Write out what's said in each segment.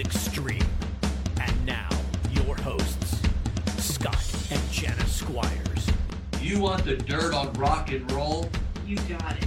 Music Stream. And now, your hosts, Scott and Jenna Squires. You want the dirt on rock and roll? You got it.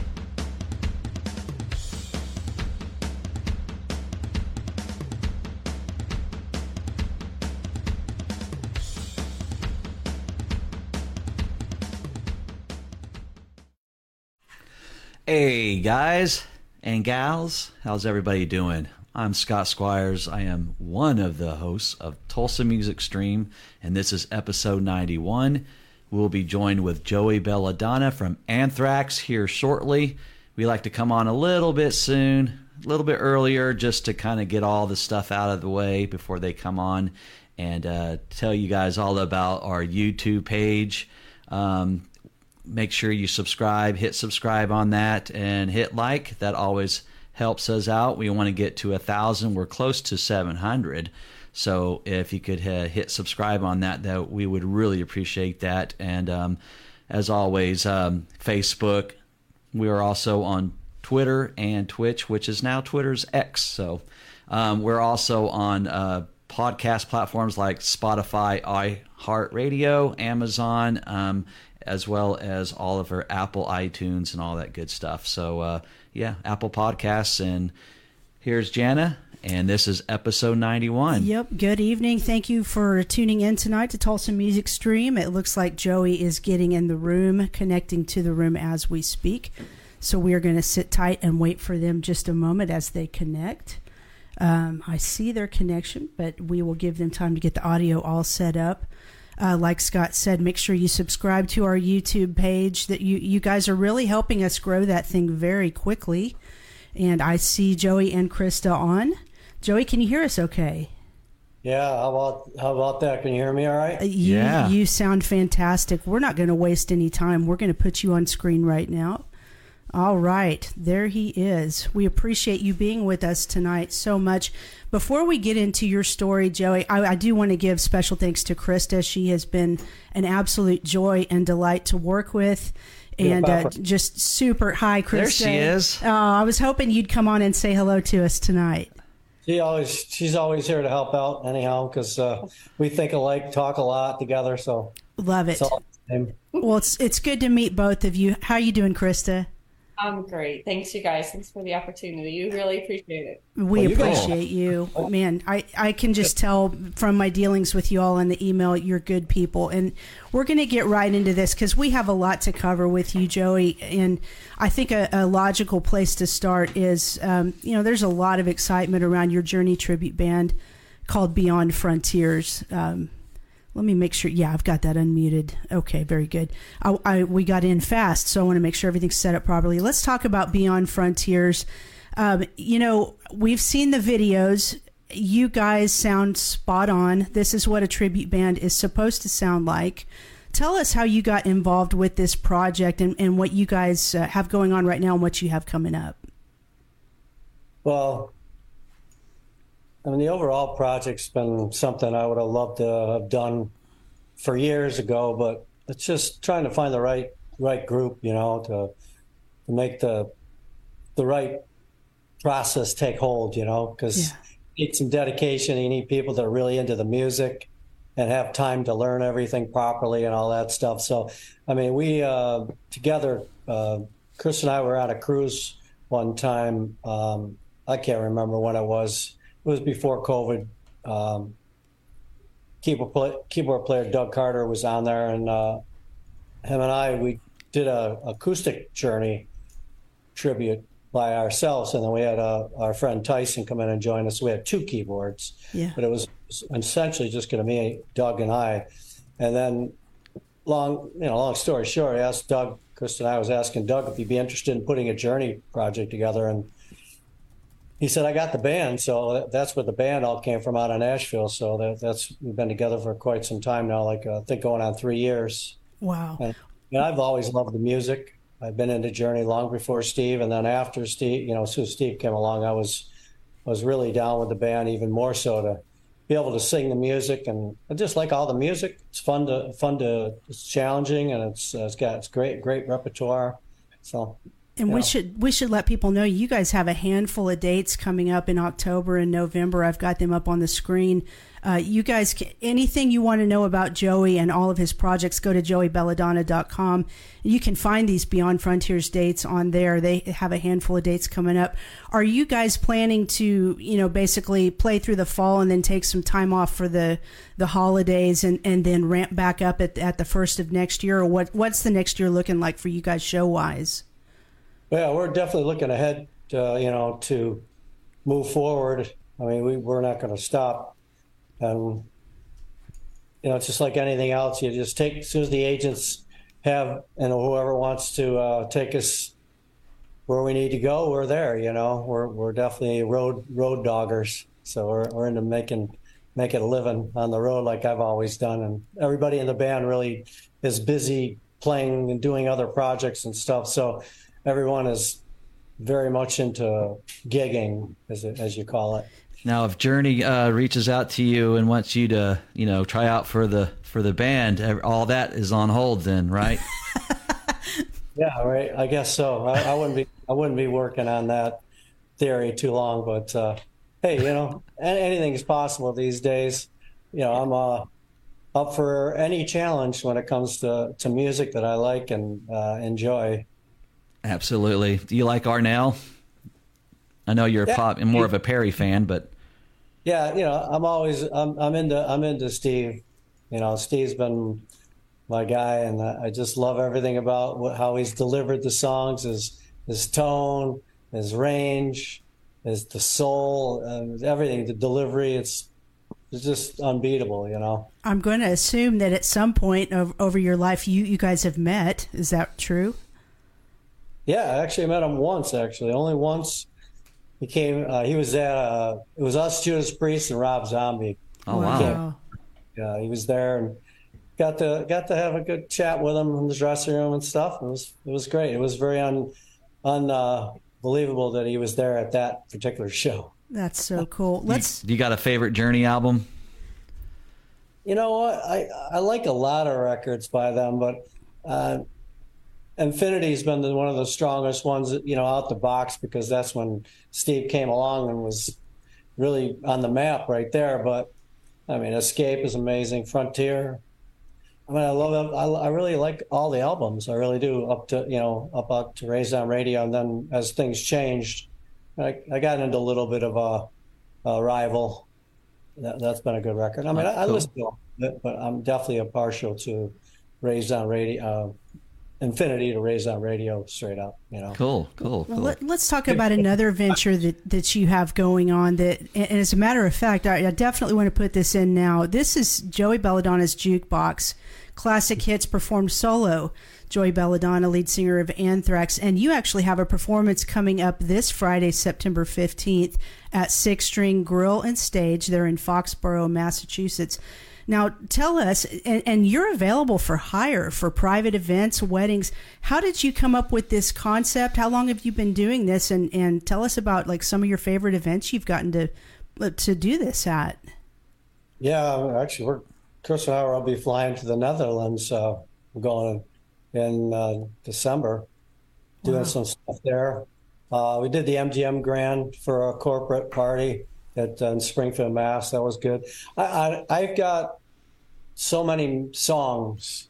Hey guys and gals, how's everybody doing? I'm Scott Squires. I am one of the hosts of Tulsa Music Stream, and this is episode 91. We'll be joined with Joey Belladonna from Anthrax here shortly. We like to come on a little bit soon, a little bit earlier, just to kind of get all the stuff out of the way before they come on and uh, tell you guys all about our YouTube page. Um, make sure you subscribe, hit subscribe on that, and hit like. That always helps us out. We want to get to a thousand. We're close to 700. So if you could uh, hit subscribe on that, that we would really appreciate that. And um, as always, um, Facebook. We are also on Twitter and Twitch, which is now Twitter's X. So um, we're also on uh, podcast platforms like Spotify, iHeartRadio, Amazon, um, as well as all of our Apple iTunes and all that good stuff. So uh, yeah, Apple Podcasts. And here's Jana, and this is episode 91. Yep. Good evening. Thank you for tuning in tonight to Tulsa Music Stream. It looks like Joey is getting in the room, connecting to the room as we speak. So we are going to sit tight and wait for them just a moment as they connect. Um, I see their connection, but we will give them time to get the audio all set up. Uh, like Scott said, make sure you subscribe to our YouTube page. That you you guys are really helping us grow that thing very quickly. And I see Joey and Krista on. Joey, can you hear us? Okay. Yeah, how about how about that? Can you hear me all right? Uh, You, Yeah. you sound fantastic. We're not going to waste any time. We're going to put you on screen right now. All right, there he is. We appreciate you being with us tonight so much. Before we get into your story, Joey, I, I do want to give special thanks to Krista. She has been an absolute joy and delight to work with. And uh, just super. Hi, Krista. There she is. Oh, I was hoping you'd come on and say hello to us tonight. She always she's always here to help out anyhow because uh, we think alike, talk a lot together. So Love it. it's all the same. Well, it's it's good to meet both of you. How are you doing, Krista? I'm great. Thanks, you guys. Thanks for the opportunity. We really appreciate it. We Well, you appreciate you. Man, I, I can just tell from my dealings with you all in the email, you're good people. And we're going to get right into this because we have a lot to cover with you, Joey. And I think a, a logical place to start is, um, you know, there's a lot of excitement around your Journey tribute band called Beyond Frontiers. Um, let me make sure. Yeah, I've got that unmuted. Okay, very good. I, I we got in fast, so I want to make sure everything's set up properly. Let's talk about Beyond Frontiers. Um, you know, we've seen the videos. You guys sound spot on. This is what a tribute band is supposed to sound like. Tell us how you got involved with this project and, and what you guys uh, have going on right now and what you have coming up. Well, I mean the overall project's been something I would have loved to have done for years ago, but it's just trying to find the right right group, you know, to to make the the right process take hold, you know, because Yeah. you need some dedication. You need people that are really into the music and have time to learn everything properly and all that stuff. So, I mean, we uh, together, uh, Chris and I were on a cruise one time. Um, I can't remember when it was. It was before COVID. Um, keyboard, play, keyboard player Doug Carter was on there, and uh, him and I we did a acoustic journey tribute by ourselves, and then we had uh, our friend Tyson come in and join us. We had two keyboards, Yeah. but it was essentially just going to be Doug and I. And then, long you know, long story short, I asked Doug. Chris and I was asking Doug if he'd be interested in putting a journey project together, and he said, "I got the band." So that's where the band all came from out of Nashville. So that, that's we've been together for quite some time now, like uh, I think going on three years. Wow. And, and I've always loved the music. I've been into Journey long before Steve, and then after Steve, you know, as soon as Steve came along, I was was really down with the band even more so to be able to sing the music and I just like all the music. It's fun to fun to it's challenging and it's it's got it's great great repertoire. So And we should we should let people know you guys have a handful of dates coming up in October and November. I've got them up on the screen. Uh, you guys, anything you want to know about Joey and all of his projects, go to joeybelladonna.com. You can find these Beyond Frontiers dates on there. They have a handful of dates coming up. Are you guys planning to, you know, basically play through the fall and then take some time off for the the holidays and, and then ramp back up at, at the first of next year? Or what what's the next year looking like for you guys show wise? Yeah, we're definitely looking ahead, uh, you know, to move forward. I mean, we, we're not going to stop. And, you know, it's just like anything else. You just take, as soon as the agents have, and whoever wants to uh, take us where we need to go, we're there, you know. We're, we're definitely road road doggers. So we're, we're into making, making a living on the road like I've always done. And everybody in the band really is busy playing and doing other projects and stuff. So, everyone is very much into gigging, as, it, as you call it. Now, if Journey uh, reaches out to you and wants you to, you know, try out for the for the band, all that is on hold, then, right? yeah, right. I guess so. I, I, wouldn't be I wouldn't be working on that theory too long, but uh, hey, you know, anything is possible these days. You know, I'm uh, up for any challenge when it comes to to music that I like and uh, enjoy. Absolutely. Do you like Arnel? I know you're yeah. pop and more of a Perry fan, but yeah, you know, I'm always I'm I'm into I'm into Steve. You know, Steve's been my guy, and I just love everything about what, how he's delivered the songs, his his tone, his range, his the soul, and everything, the delivery. It's it's just unbeatable, you know. I'm going to assume that at some point of, over your life, you you guys have met. Is that true? Yeah, I actually met him once. Actually, only once. He came. Uh, he was at. Uh, it was us, Judas Priest, and Rob Zombie. Oh wow! Yeah, he was there and got to got to have a good chat with him in the dressing room and stuff. It was it was great. It was very un unbelievable uh, that he was there at that particular show. That's so cool. Let's. You, you got a favorite Journey album? You know what? I I like a lot of records by them, but uh, Infinity's been the, one of the strongest ones, you know, out the box because that's when Steve came along and was really on the map right there. But I mean, Escape is amazing. Frontier. I mean, I love it. I, I really like all the albums. I really do. Up to you know, up up to Raised on Radio, and then as things changed, I, I got into a little bit of a, Arrival. That, has been a good record. I mean, I, I listen to it, but I'm definitely a partial to Raised on Radio. Uh, infinity to raise that Radio straight up you know? Cool cool, cool. Well, let, us talk about another venture that that you have going on that and as a matter of fact I, I, definitely want to put this in now. This is joey belladonna's jukebox. Classic hits performed solo. Joey belladonna lead singer of anthrax. And you actually have a performance coming up this friday september 15th at six string grill and stage. There in foxborough massachusetts now, tell us, and, and, you're available for hire for private events, weddings. How did you come up with this concept? How long have you been doing this? And, and tell us about like some of your favorite events you've gotten to to do this at. Yeah, actually, we're Chris and I will be flying to the Netherlands. Uh, we're going in uh, December, doing wow. some stuff there. Uh, we did the MGM Grand for a corporate party at uh, in Springfield, Mass. That was good. I, I have got so many songs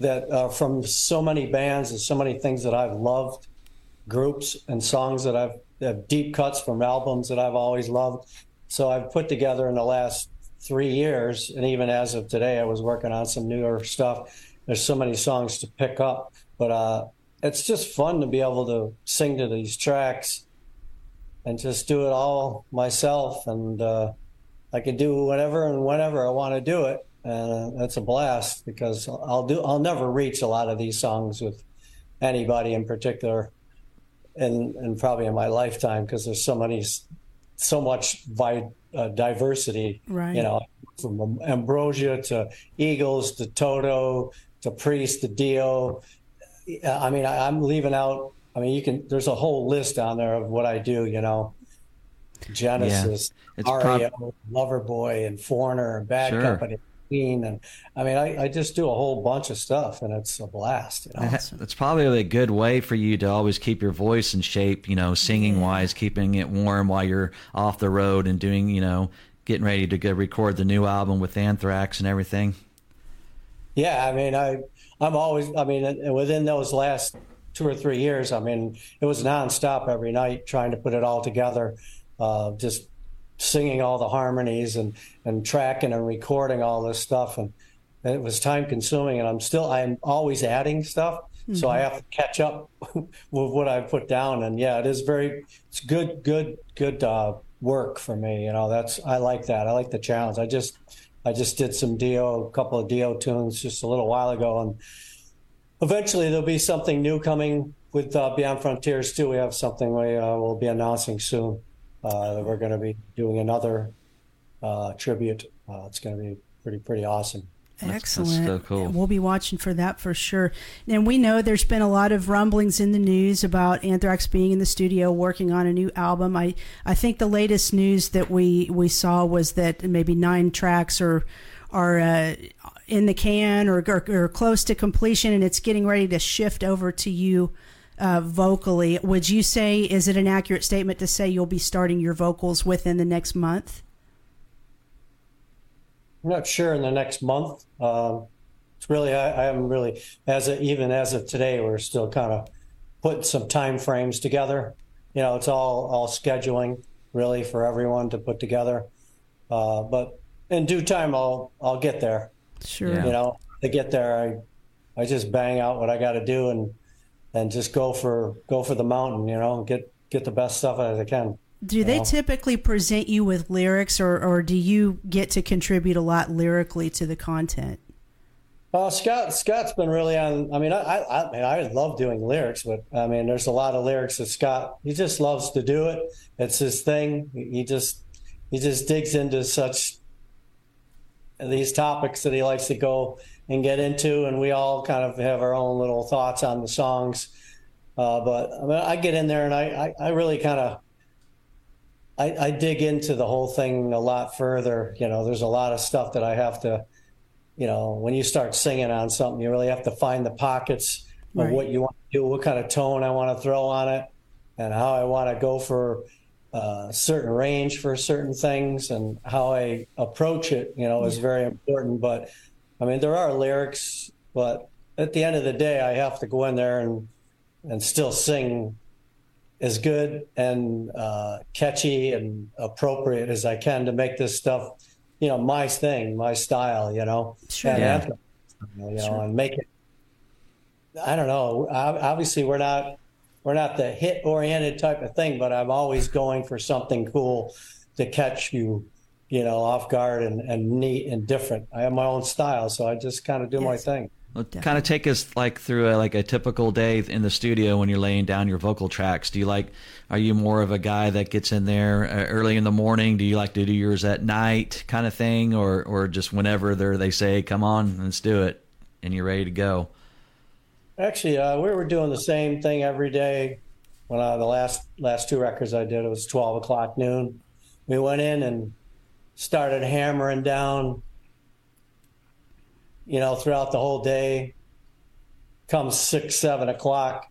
that uh, from so many bands and so many things that I've loved, groups and songs that I've have deep cuts from albums that I've always loved. So I've put together in the last three years, and even as of today, I was working on some newer stuff. There's so many songs to pick up, but uh, it's just fun to be able to sing to these tracks and just do it all myself. And uh, I can do whatever and whenever I want to do it. And that's a blast because I'll do. I'll never reach a lot of these songs with anybody in particular, and and probably in my lifetime because there's so many, so much vi- uh, diversity. Right. You know, from Ambrosia to Eagles to Toto to Priest to Dio. I mean, I, I'm leaving out I mean, you can. There's a whole list down there of what I do. You know, Genesis, yeah, REO, prob- Loverboy, and Foreigner, and Bad sure. Company. And I mean, I, I just do a whole bunch of stuff, and it's a blast. You know? That's probably a good way for you to always keep your voice in shape, you know, singing wise, keeping it warm while you're off the road and doing, you know, getting ready to go record the new album with Anthrax and everything. Yeah, I mean, I I'm always, I mean, within those last two or three years, I mean, it was nonstop every night trying to put it all together, uh, just singing all the harmonies and and tracking and recording all this stuff, and it was time consuming. And I'm still, I'm always adding stuff, mm-hmm. so I have to catch up with what I put down. And yeah, it is very, it's good, good, good uh, work for me. You know, that's I like that. I like the challenge. I just I just did some Dio, a couple of Dio tunes just a little while ago, and eventually there'll be something new coming with uh, Beyond Frontiers too. We have something we uh, will be announcing soon uh, we're going to be doing another uh, tribute. Uh, it's going to be pretty pretty awesome. Excellent. That's so cool. We'll be watching for that for sure. And we know there's been a lot of rumblings in the news about Anthrax being in the studio working on a new album. I, I think the latest news that we, we saw was that maybe nine tracks are are uh, in the can or, or, or, close to completion, and it's getting ready to shift over to you uh, vocally. Would you say is it an accurate statement to say you'll be starting your vocals within the next month? I'm not sure in the next month. Um, it's really I, I am really as of, even as of today, we're still kind of putting some time frames together. You know, it's all all scheduling really for everyone to put together. Uh, but in due time, I'll I'll get there. Sure. You know, to get there, I I just bang out what I got to do and and just go for go for the mountain. You know, and get get the best stuff as I can. Do they know? typically present you with lyrics, or, or do you get to contribute a lot lyrically to the content? Well, Scott Scott's been really on. I mean, I, I I mean I love doing lyrics, but I mean, there's a lot of lyrics that Scott he just loves to do it. It's his thing. He just he just digs into such these topics that he likes to go and get into, and we all kind of have our own little thoughts on the songs. Uh, but I, mean, I get in there and I I, I really kind of I, I, dig into the whole thing a lot further. You know, there's a lot of stuff that I have to, you know, when you start singing on something, you really have to find the pockets of right. what you want to do, what kind of tone I want to throw on it, and how I want to go for a uh, certain range for certain things, and how I approach it. You know, is very important. But I mean, there are lyrics, but at the end of the day, I have to go in there and and still sing as good and uh, catchy and appropriate as I can to make this stuff, you know, my thing, my style, you know, sure. and, yeah. you know, sure. and make it. I don't know. Obviously, we're not we're not the hit oriented type of thing, but I'm always going for something cool to catch you, you know, off guard and, and neat and different. I have my own style, so I just kind of do yes. my thing. Well, kind of take us like through a, like a typical day in the studio when you're laying down your vocal tracks. Do you like? Are you more of a guy that gets in there uh, early in the morning? Do you like to do yours at night, kind of thing, or or just whenever they they say, "Come on, let's do it," and you're ready to go? Actually, uh, we were doing the same thing every day. When I, the last last two records I did, it was twelve o'clock noon. We went in and started hammering down you know, throughout the whole day. Comes six, seven o'clock,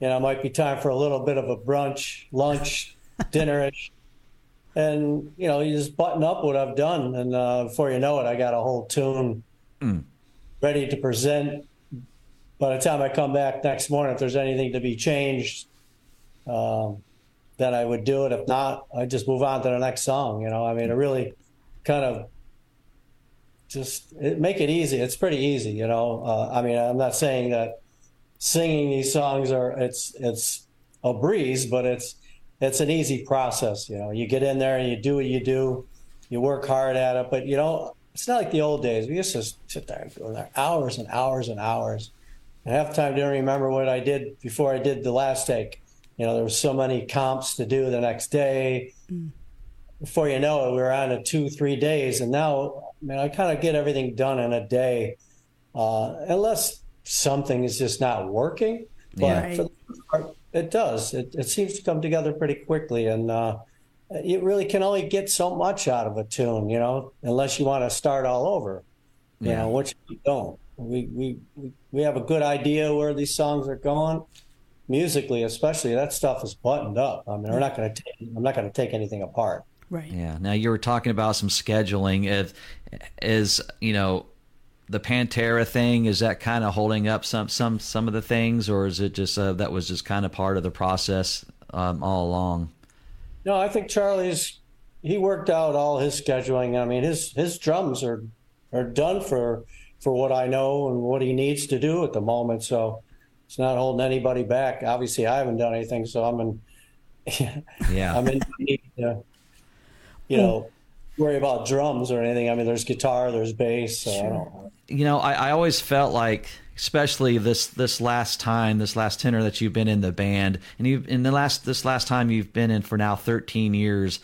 you know, it might be time for a little bit of a brunch, lunch, dinnerish. And, you know, you just button up what I've done. And uh, before you know it, I got a whole tune mm. ready to present. By the time I come back next morning, if there's anything to be changed, um, then I would do it. If not, I just move on to the next song. You know, I mean, it really kind of just make it easy. It's pretty easy, you know. Uh, I mean, I'm not saying that singing these songs are it's it's a breeze, but it's it's an easy process. You know, you get in there and you do what you do, you work hard at it, but you know, it's not like the old days. We used to sit there go there hours and hours and hours. And half the time, I didn't remember what I did before I did the last take. You know, there was so many comps to do the next day. Mm. Before you know it, we were on to two, three days, and now I mean, I kind of get everything done in a day, uh, unless something is just not working. But yeah. for the part, it does. It, it seems to come together pretty quickly, and uh, you really can only get so much out of a tune, you know, unless you want to start all over. You Yeah. know, which we don't. We we we have a good idea where these songs are going, musically especially. That stuff is buttoned up. I mean, we're not going to. I'm not going to take anything apart. Right. Yeah. Now you were talking about some scheduling. If is you know the Pantera thing is that kind of holding up some some some of the things, or is it just uh, that was just kind of part of the process um, all along? No, I think Charlie's he worked out all his scheduling. I mean, his his drums are are done for for what I know and what he needs to do at the moment. So it's not holding anybody back. Obviously, I haven't done anything, so I'm in. Yeah. I'm in need to, you hmm. know, worry about drums or anything. I mean, there's guitar, there's bass. So I don't. you know, I, I always felt like, especially this this last time, this last tenor that you've been in the band, and you in the last this last time you've been in for now 13 years.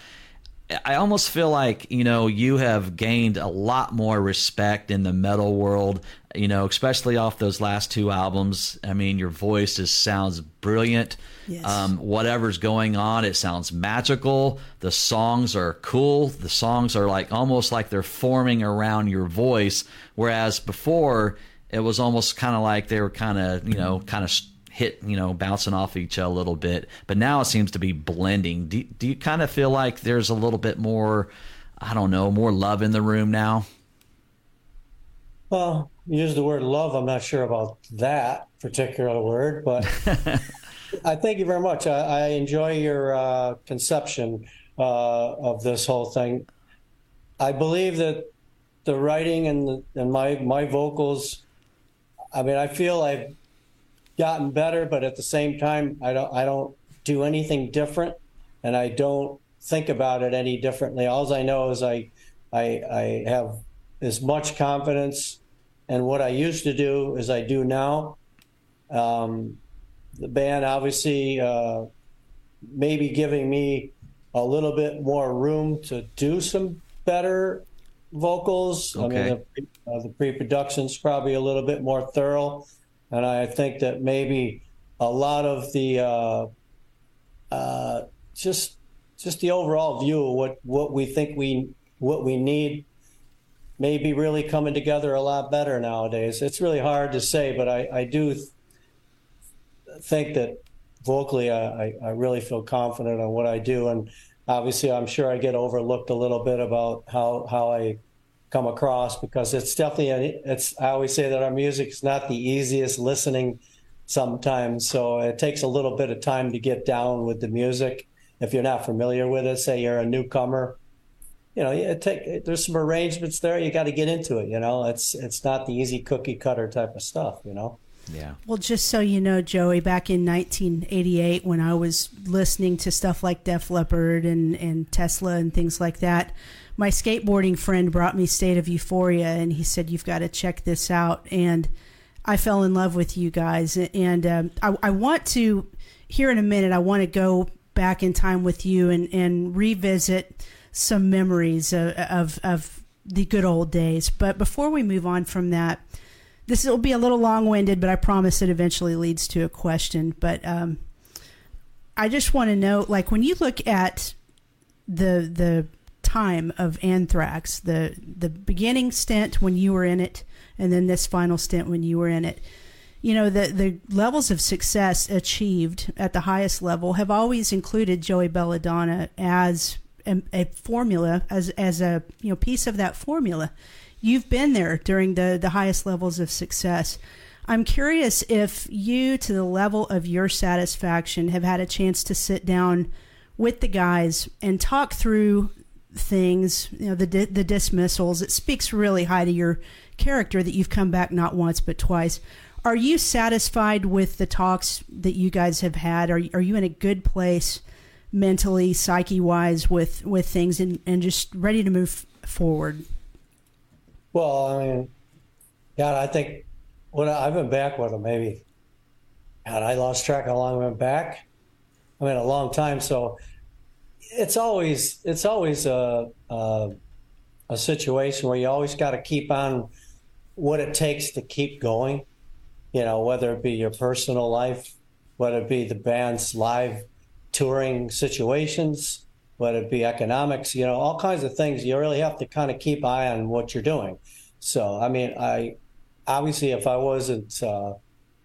I almost feel like you know you have gained a lot more respect in the metal world. You know, especially off those last two albums. I mean, your voice just sounds brilliant. Yes. Um, whatever's going on, it sounds magical. The songs are cool. The songs are like almost like they're forming around your voice. Whereas before, it was almost kind of like they were kind of, you know, kind of hit, you know, bouncing off each other a little bit. But now it seems to be blending. Do, do you kind of feel like there's a little bit more, I don't know, more love in the room now? Well, use the word love. I'm not sure about that particular word, but I thank you very much. I, I enjoy your uh, conception uh, of this whole thing. I believe that the writing and the, and my my vocals. I mean, I feel I've gotten better, but at the same time, I don't I don't do anything different, and I don't think about it any differently. All I know is I I I have as much confidence in what I used to do as I do now. Um, the band obviously uh, maybe giving me a little bit more room to do some better vocals. Okay. I mean, the, uh, the pre-production's probably a little bit more thorough, and I think that maybe a lot of the uh, uh, just just the overall view of what what we think we what we need may be really coming together a lot better nowadays. It's really hard to say, but I, I do th- think that vocally I, I, really feel confident on what I do. And obviously, I'm sure I get overlooked a little bit about how, how I come across because it's definitely, it's, I always say that our music is not the easiest listening sometimes. So it takes a little bit of time to get down with the music. If you're not familiar with it, say you're a newcomer, you know, it take there's some arrangements there. You got to get into it. You know, it's it's not the easy cookie cutter type of stuff. You know. Yeah. Well, just so you know, Joey, back in 1988, when I was listening to stuff like Def Leppard and, and Tesla and things like that, my skateboarding friend brought me State of Euphoria, and he said, You've got to check this out. And I fell in love with you guys. And um, I, I want to, here in a minute, I want to go back in time with you and, and revisit some memories of, of, of the good old days. But before we move on from that, this will be a little long-winded, but I promise it eventually leads to a question. But um, I just want to know, like, when you look at the the time of Anthrax, the the beginning stint when you were in it, and then this final stint when you were in it, you know, the the levels of success achieved at the highest level have always included Joey Belladonna as a, formula, as as a you know piece of that formula you've been there during the, the highest levels of success. I'm curious if you, to the level of your satisfaction, have had a chance to sit down with the guys and talk through things, you know, the the dismissals. It speaks really high to your character that you've come back not once but twice. Are you satisfied with the talks that you guys have had? Are are you in a good place mentally, psyche wise with with things and, and just ready to move forward? Well, I mean, God, I think when I, I've been back with him, maybe, God, I lost track how long I've been back. I mean, a long time. So it's always it's always a a, a situation where you always got to keep on what it takes to keep going. You know, whether it be your personal life, whether it be the band's live touring situations, whether it be economics, you know, all kinds of things. You really have to kind of keep eye on what you're doing. So I mean, I obviously if I wasn't uh,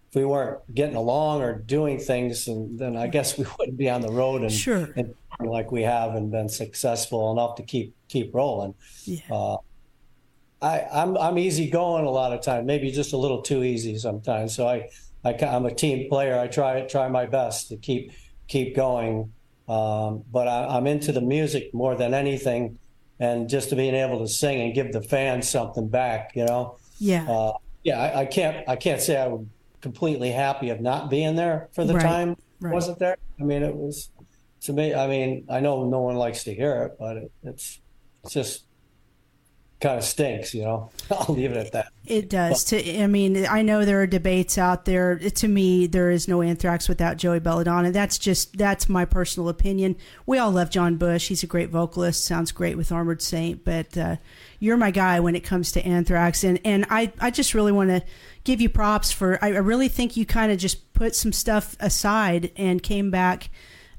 if we weren't getting along or doing things, and then I guess we wouldn't be on the road and, Sure. and like we have and been successful enough to keep keep rolling. Yeah. Uh, I, I'm I'm easy going a lot of times, maybe just a little too easy sometimes. So I, I am a team player. I try try my best to keep keep going. Um, but I, I'm into the music more than anything, and just to being able to sing and give the fans something back, you know. Yeah. Uh, yeah, I, I can't I can't say I was completely happy of not being there for the Right, time right. Wasn't there. I mean, it was to me. I mean, I know no one likes to hear it, but it, it's it's just kind of stinks, you know. I'll leave it at that. It does. To I mean, I know there are debates out there. To me, there is no Anthrax without Joey Belladonna. That's just that's my personal opinion. We all love John Bush. He's a great vocalist. Sounds great with Armored Saint. But uh, you're my guy when it comes to Anthrax, and and I I just really want to give you props for. I, I really think you kind of just put some stuff aside and came back.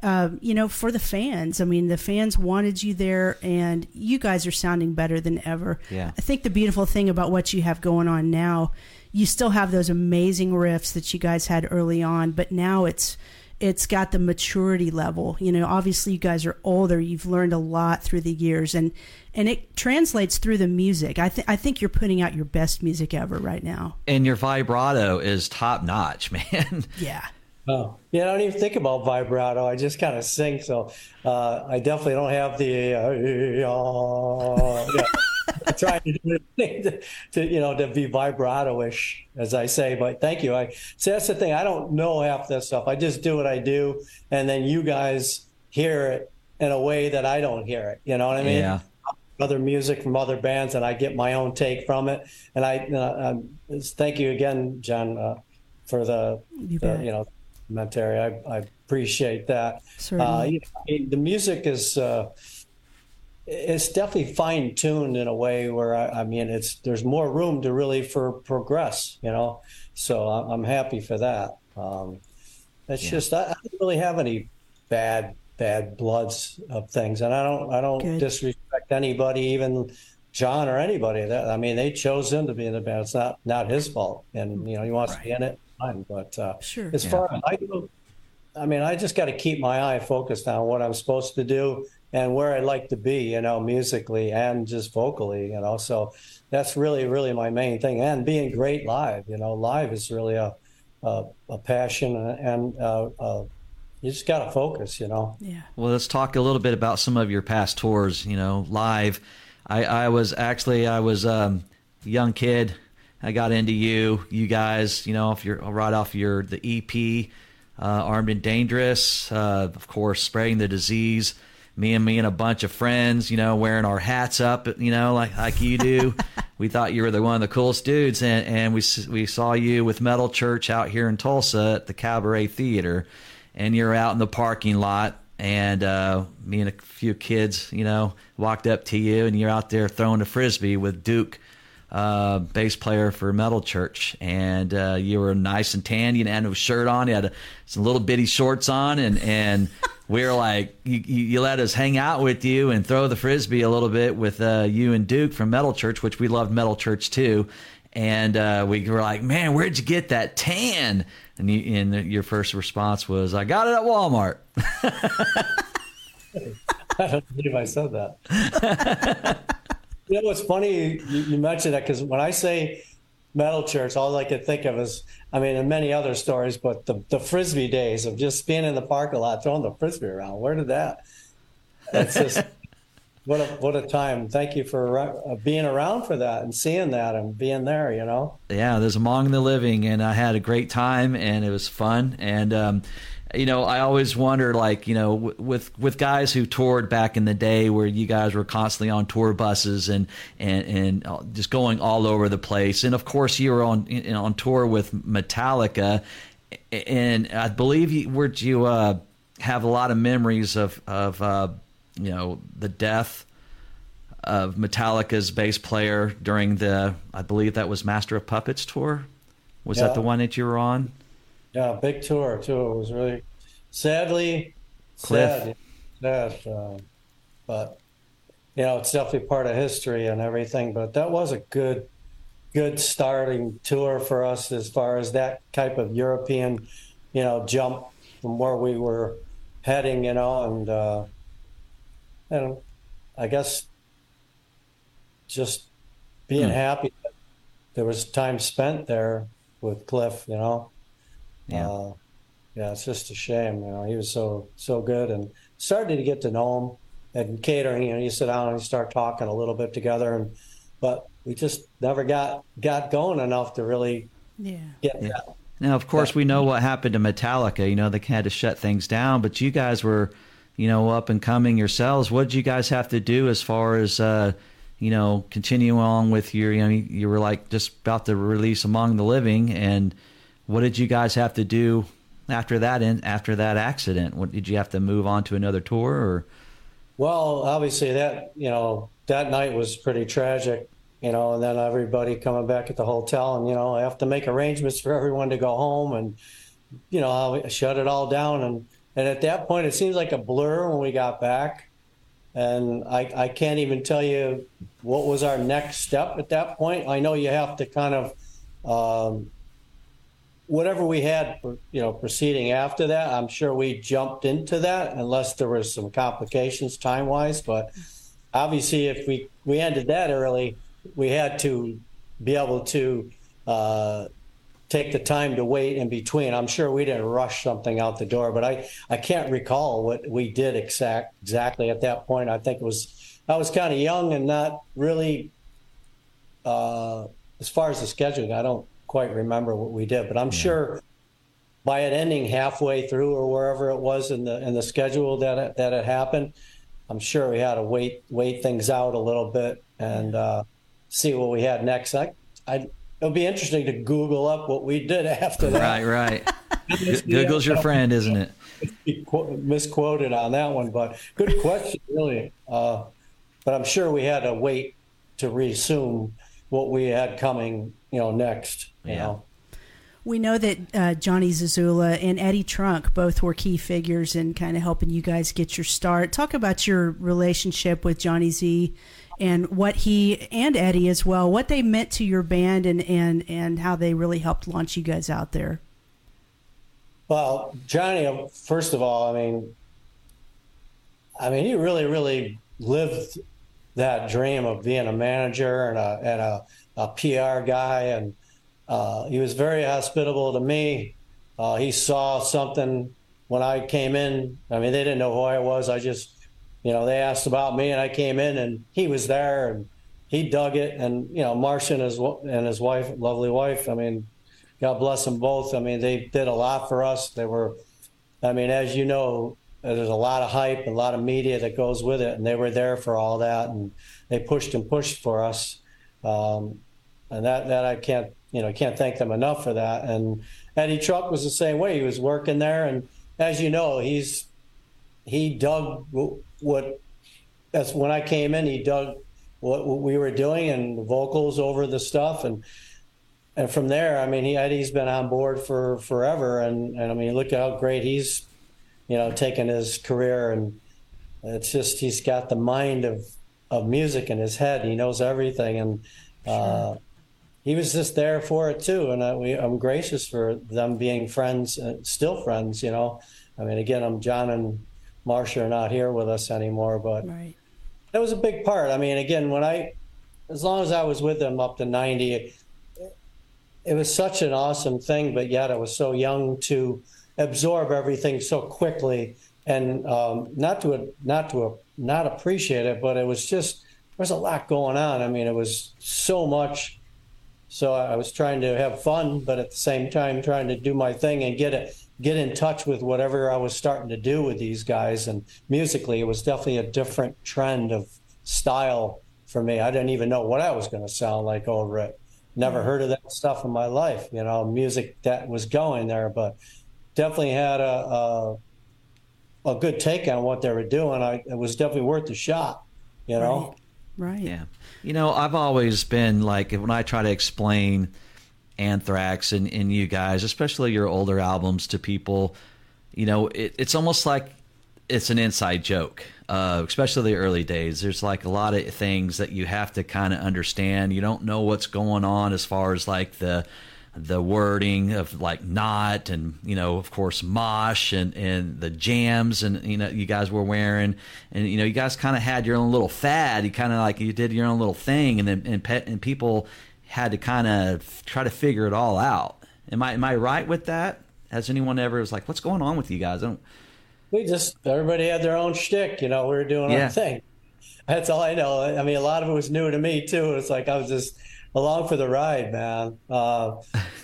Uh, you know, for the fans. I mean, the fans wanted you there, and you guys are sounding better than ever. Yeah. I think the beautiful thing about what you have going on now, you still have those amazing riffs that you guys had early on, but now it's it's got the maturity level. You know, obviously you guys are older. You've learned a lot through the years, and and it translates through the music. I think I think you're putting out your best music ever right now. And your vibrato is top notch, man. Yeah. Oh, yeah. I don't even think about vibrato. I just kind of sing. So uh, I definitely don't have the. Uh, uh, yeah. Trying to do to, to you know to be vibrato-ish, as I say. But thank you. I see that's the thing. I don't know half this stuff. I just do what I do, and then you guys hear it in a way that I don't hear it. You know what I mean? Yeah. other music from other bands, and I get my own take from it. And I, uh, um, thank you again, John, uh, for the, You the you know commentary. I, I appreciate that. Uh, you know, I mean, the music is uh, it's definitely fine tuned in a way where I, I mean it's there's more room to really for progress. You know, so I- I'm happy for that. Um, it's just I, I don't really have any bad bad bloods of things, and I don't I don't Good. disrespect anybody, even John or anybody. That I mean, they chose him to be in the band. It's not not his fault, and you know he wants to be in it. Fine, but uh, Sure. as far as I go, I mean, I just got to keep my eye focused on what I'm supposed to do and where I'd like to be, you know, musically and just vocally, you know. So that's really, really my main thing. And being great live, you know, live is really a a, a passion, and uh, uh, you just got to focus, you know. Yeah. Well, let's talk a little bit about some of your past tours. You know, live. I, I was actually I was um, a young kid. I got into you, you guys. You know, if you're right off your the EP, uh, Armed and Dangerous. Uh, of course, spreading the disease. Me and me and a bunch of friends. You know, wearing our hats up. You know, like like you do. we thought you were the one of the coolest dudes, and and we we saw you with Metal Church out here in Tulsa at the Cabaret Theater and you're out in the parking lot and uh, me and a few kids you know walked up to you and you're out there throwing a frisbee with duke uh, bass player for metal church and uh, you were nice and tan you had no shirt on you had a, some little bitty shorts on and and we were like you, you you let us hang out with you and throw the frisbee a little bit with uh, you and duke from metal church which we loved metal church too and uh, we were like, "Man, where'd you get that tan?" And, you, and your first response was, "I got it at Walmart." I don't believe I said that. you know what's funny? You, you mentioned that because when I say metal church, all I could think of is, I mean, and many other stories, but the, the frisbee days of just being in the parking lot throwing the frisbee around. Where did that? That's just what a what a time. Thank you for uh, being around for that and seeing that and being there. You know. yeah, there's among the living, and I had a great time, and it was fun. And um, you know, I always wonder, like, you know, w- with with guys who toured back in the day, where you guys were constantly on tour buses and and and uh, just going all over the place. And of course, you were on in- on tour with Metallica, and I believe you were you uh, have a lot of memories of of uh, you know the death of Metallica's bass player during the I believe that was Master of Puppets tour. Was that the one that you were on? Yeah, big tour too. It was really sadly Cliff. sad, sad uh, but you know it's definitely part of history and everything. But that was a good, good starting tour for us as far as that type of European, you know, jump from where we were heading, you know, and uh, and I guess just being Hmm. happy that there was time spent there with Cliff, you know. Yeah. Uh, yeah, it's just a shame, you know. He was so so good, and started to get to know him and catering. You know, you sit down and you start talking a little bit together, and but we just never got got going enough to really Yeah. get Yeah. that. Now, of course, we know what happened to Metallica. You know, they had to shut things down, but you guys were, you know, up and coming yourselves. What did you guys have to do as far as, uh, you know, continue on with your, you know, you were like just about to release Among the Living, and what did you guys have to do after that? In after that accident, what did you have to move on to another tour, or? Well, obviously that you know that night was pretty tragic, you know, and then everybody coming back at the hotel, and you know I have to make arrangements for everyone to go home, and you know I'll shut it all down, and and at that point it seems like a blur when we got back, and I I can't even tell you what was our next step at that point. I know you have to kind of. Um, whatever we had, you know, proceeding after that, I'm sure we jumped into that unless there was some complications time wise. But obviously, if we we ended that early, we had to be able to uh, take the time to wait in between. I'm sure we didn't rush something out the door, but I I can't recall what we did exact exactly at that point. I think it was I was kind of young and not really. Uh, as far as the scheduling, I don't quite remember what we did, but I'm sure by it ending halfway through or wherever it was in the in the schedule that it, that it happened, I'm sure we had to wait wait things out a little bit and uh, see what we had next. I, I it'll be interesting to Google up what we did after that. Right, right. Google's your friend, isn't it? Misquoted on that one, but good question, really. Uh, but I'm sure we had to wait to resume what we had coming, you know, next. You Yeah. know. We know that uh, Johnny Zazula and Eddie Trunk both were key figures in kind of helping you guys get your start. Talk about your relationship with Johnny Z and what he and Eddie as well, what they meant to your band and, and, and how they really helped launch you guys out there. Well, Johnny, first of all, I mean, I mean, he really, really lived that dream of being a manager and a and a, a PR guy, and uh, he was very hospitable to me. Uh, he saw something when I came in. I mean, they didn't know who I was. I just, you know, they asked about me, and I came in, and he was there, and he dug it. And you know, Marsha and his and his wife, lovely wife. I mean, God bless them both. I mean, they did a lot for us. They were, I mean, as you know, there's a lot of hype, a lot of media that goes with it, and they were there for all that, and they pushed and pushed for us, um, and that that I can't, you know, I can't thank them enough for that. And Eddie Trunk was the same way. He was working there, and as you know, he's he dug what. That's when I came in. He dug what, we were doing and vocals over the stuff and and from there, I mean, he Eddie's been on board for forever, and and I mean, look at how great he's, you know, taken his career, and it's just he's got the mind of of music in his head. He knows everything, and uh, he was just there for it too. And I, we, I'm gracious for them being friends, uh, still friends. You know, I mean, again, I'm John and Marsha are not here with us anymore, but Right. that was a big part. I mean, again, when I, as long as I was with them up to 90, it, it was such an awesome thing, but yet I was so young to absorb everything so quickly and um, not to not to not appreciate it, but it was just there was a lot going on. I mean, it was so much. So I was trying to have fun, but at the same time trying to do my thing and get it get in touch with whatever I was starting to do with these guys. And musically, it was definitely a different trend of style for me. I didn't even know what I was going to sound like over it. Never mm. heard of that stuff in my life, you know, music that was going there, but definitely had a a, a good take on what they were doing. I, it was definitely worth the shot, you know. Right. Yeah. You know, I've always been like, when I try to explain Anthrax and, and you guys, especially your older albums to people, you know, it, it's almost like it's an inside joke. uh, especially the early days. There's like a lot of things that you have to kind of understand. You don't know what's going on as far as like the the wording of like not and you know of course mosh and and the jams and you know you guys were wearing and you know you guys kind of had your own little fad you kind of like you did your own little thing and then and, pet, and people had to kind of try to figure it all out am i am i right with that has anyone ever was like what's going on with you guys I don't, We just everybody had their own shtick, you know. We were doing Yeah. our thing. That's all I know. I mean, a lot of it was new to me too. It's like I was just along for the ride, man. Uh,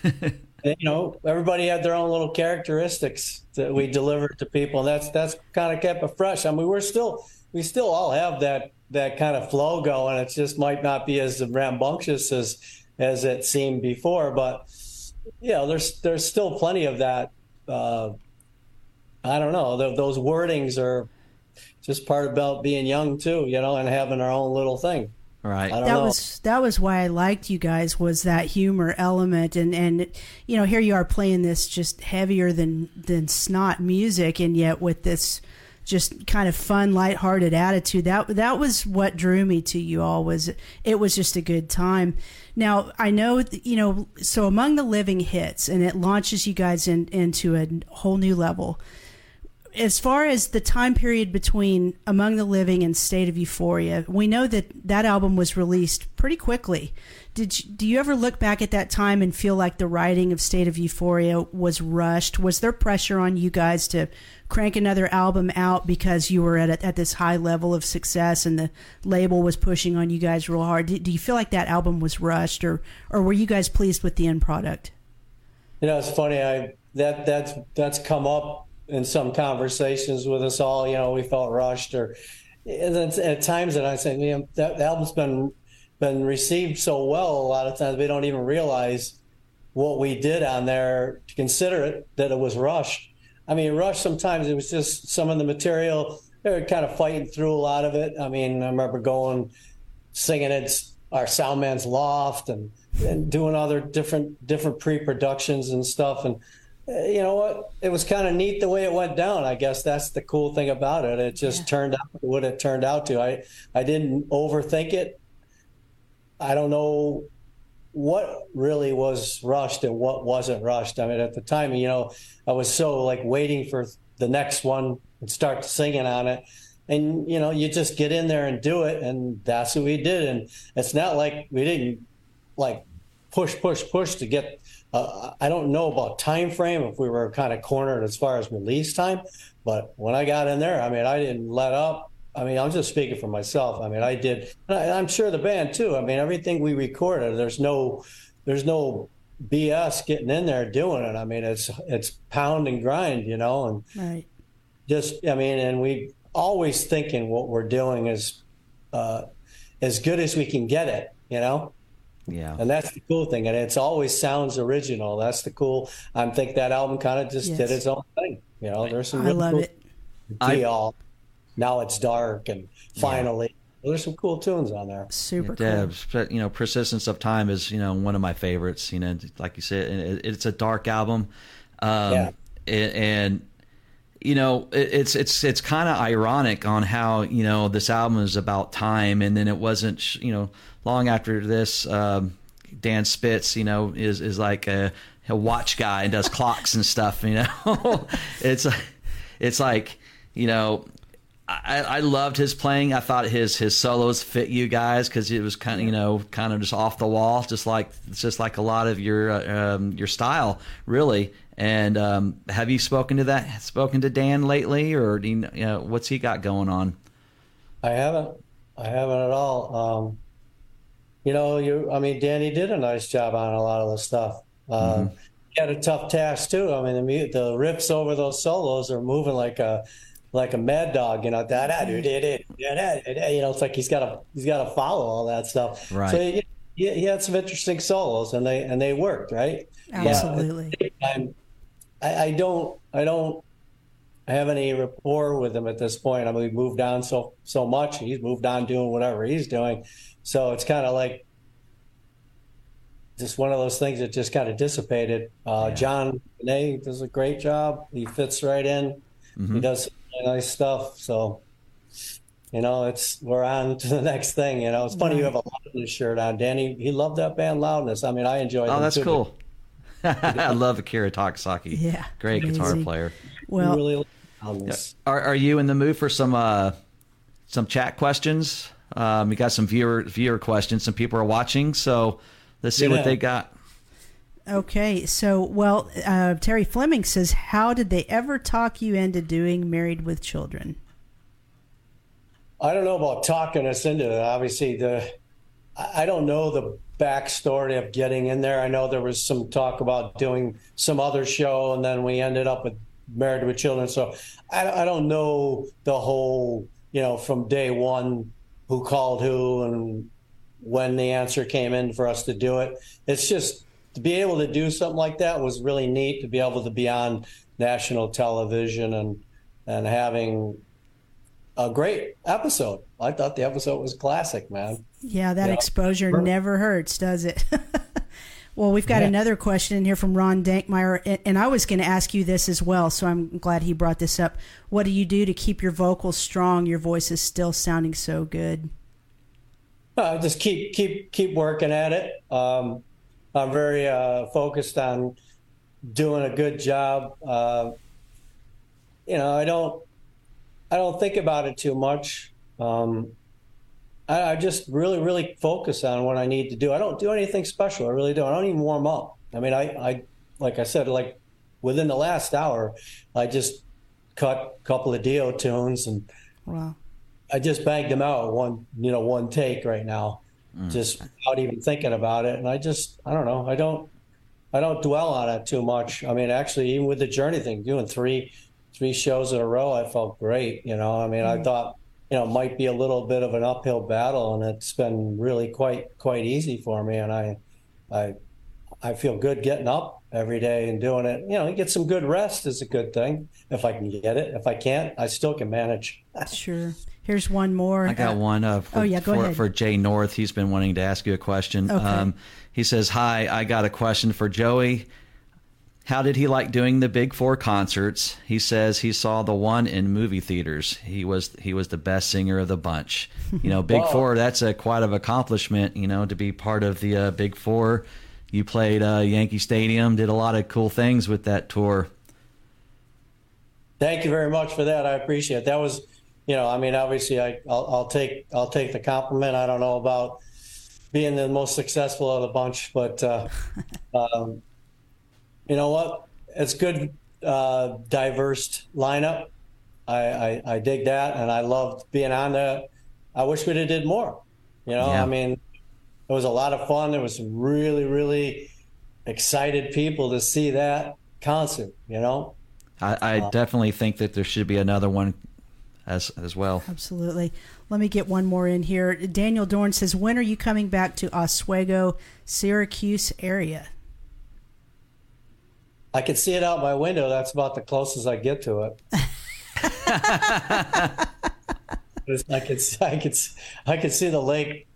you know, everybody had their own little characteristics that we delivered to people, and that's that's kind of kept it fresh. I mean, we're still we still all have that that kind of flow going. It just might not be as rambunctious as as it seemed before, but you know, there's there's still plenty of that. Uh, I don't know. Th- those wordings are just part about being young too, you know, and having our own little thing. Right. That know. was that was why I liked you guys was that humor element. And and you know here you are playing this just heavier than than snot music and yet with this just kind of fun lighthearted attitude. That that was what drew me to you all was it was just a good time. Now I know you know so among the living hits and it launches you guys in, into a whole new level as far as the time period between Among the Living and State of Euphoria, we know that that album was released pretty quickly. Did you, do you ever look back at that time and feel like the writing of State of Euphoria was rushed? Was there pressure on you guys to crank another album out because you were at a, at this high level of success and the label was pushing on you guys real hard? Do, do you feel like that album was rushed, or or were you guys pleased with the end product? You know, it's funny. I that that's that's come up in some conversations with us all. You know, we felt rushed, or and then at times that I say, you know, that the album's been been received so well. A lot of times we don't even realize what we did on there to consider it that it was rushed. I mean, rushed. Sometimes it was just some of the material. They were kind of fighting through a lot of it. I mean, I remember going singing at our sound man's loft and, and doing other different different pre-productions and stuff and Uh, you know what? It was kind of neat the way it went down. I guess that's the cool thing about it. It just turned out what it turned out to. I i didn't overthink it. I don't know what really was rushed and what wasn't rushed. I mean at the time you know i was so like waiting for the next one and start singing on it. And you know you just get in there and do it and that's what we did. And it's not like we didn't like push push push to get uh, i don't know about time frame if we were kind of cornered as far as release time but when i got in there i mean i didn't let up. I mean i'm just speaking for myself. I mean i did and I, i'm sure the band too. I mean everything we recorded there's no there's no bs getting in there doing it. I mean it's it's pound and grind you know and Right. just i mean and we always thinking what we're doing is uh, as good as we can get it you know yeah and that's the cool thing and it's always sounds original that's the cool i think that album kind of just Yes. did its own thing you know there's some I really love cool it. I- Deal. now it's dark and finally there's some cool tunes on there Super cool. Debs, but you know, persistence of time is you know one of my favorites. You know, like you said, it, it's a dark album, um, Yeah. and, and you know, it, it's it's it's kind of ironic on how you know this album is about time, and then it wasn't. sh- You know, long after this, um, Dan Spitz, you know, is is like a, a watch guy and does clocks and stuff. You know, it's it's like you know I, I loved his playing. I thought his his solos fit you guys because it was kind of you know kind of just off the wall, just like it's just like a lot of your uh, um, your style, really. And um, have you spoken to that spoken to Dan lately, or you know what's he got going on? i haven't i haven't at all um, you know you i mean danny did a nice job on a lot of the stuff uh, he had a tough task too i mean the, the riffs over those solos are moving like a like a mad dog, you know, da da do da da da da. You know, it's like he's got to he's got to follow all that stuff. Right. So he, he he had some interesting solos, and they and they worked, right? Absolutely. I'm, I, I don't I don't have any rapport with him at this point. I mean, we've moved on so so much. He's moved on doing whatever he's doing. So it's kind of like just one of those things that just kind of dissipated. Uh, Yeah. Jon Donais does a great job. He fits right in. He does some really nice stuff. So you know, it's we're on to the next thing. You know, it's funny you have a loudness shirt on, Danny. He loved that band Loudness. I mean, I enjoy. Oh, them that's too, cool. I love Akira Takasaki. Yeah, great guitar player. Well, really. Are are you in the mood for some uh some chat questions? Um, we got some viewer viewer questions. Some people are watching, so let's see Yeah. what they got. okay. So, well, uh, Terry Fleming says, "How did they ever talk you into doing Married with Children?" I don't know about talking us into it. Obviously, the I I don't know the backstory of getting in there. I know there was some talk about doing some other show, and then we ended up with Married with Children. So I, I don't know the whole, you know, from day one, who called who and when the answer came in for us to do it. It's just to be able to do something like that was really neat. To be able to be on national television and and having a great episode. I thought the episode was classic, man. Yeah, that Yeah. exposure Sure. never hurts, does it? well, we've got Yeah. another question in here from Ron Dankmeyer, and- I was going to ask you this as well, so I'm glad he brought this up. What do you do to keep your vocals strong? Your voice is still sounding so good. Uh, just keep keep keep working at it. Um, I'm very uh, focused on doing a good job. Uh, you know, I don't I don't think about it too much. Um, I, I just really really focus on what I need to do. I don't do anything special. I really don't. I don't even warm up. I mean, I, I like I said, like within the last hour, I just cut a couple of Dio tunes and Wow. I just banged them out one, you know, one take right now, mm. just without even thinking about it. And I just, I don't know, I don't, I don't dwell on it too much. I mean, actually, even with the journey thing, doing three, three shows in a row, I felt great. You know, I mean, I mm. thought, you know, might be a little bit of an uphill battle, and it's been really quite, quite easy for me. And I, I, I feel good getting up every day and doing it. You know, get some good rest is a good thing if I can get it. If I can't, I still can manage. Sure. Here's one more. I got Uh, one uh, for, oh, yeah, go for, ahead. for Jay North. He's been wanting to ask you a question. Okay. Um, he says, "Hi, I got a question for Joey. How did he like doing the Big Four concerts? He says he saw the one in movie theaters. He was he was the best singer of the bunch. You know, Big Wow. Four. That's a quite of accomplishment. You know, to be part of the uh, Big Four. You played uh, Yankee Stadium. Did a lot of cool things with that tour. Thank you very much for that. I appreciate it. That was, you know, I mean, obviously, I, I'll, I'll take I'll take the compliment. I don't know about being the most successful of the bunch, but uh, um, you know what? It's good, uh, diverse lineup. I, I I dig that, and I loved being on the. I wish we'd have did more. You know, Yeah. I mean, it was a lot of fun. There was really really excited people to see that concert. You know. I, I definitely think that there should be another one as as well. Absolutely. Let me get one more in here. Daniel Dorn says, "When are you coming back to Oswego, Syracuse area?" I can see it out my window. That's about the closest I get to it. I could, I could, I could see the lake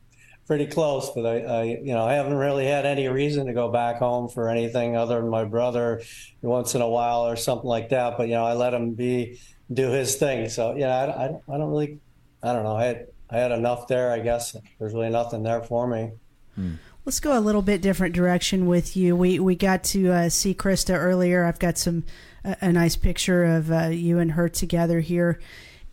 pretty close, but I, I, you know, I haven't really had any reason to go back home for anything other than my brother once in a while or something like that. But you know, I let him be do his thing. So yeah, I, I, don't- I don't really, I don't know. I had, I had enough there. I guess there's really nothing there for me. Hmm. Let's go a little bit different direction with you. We we got to uh, see Krista earlier. I've got some a, a nice picture of uh, you and her together here,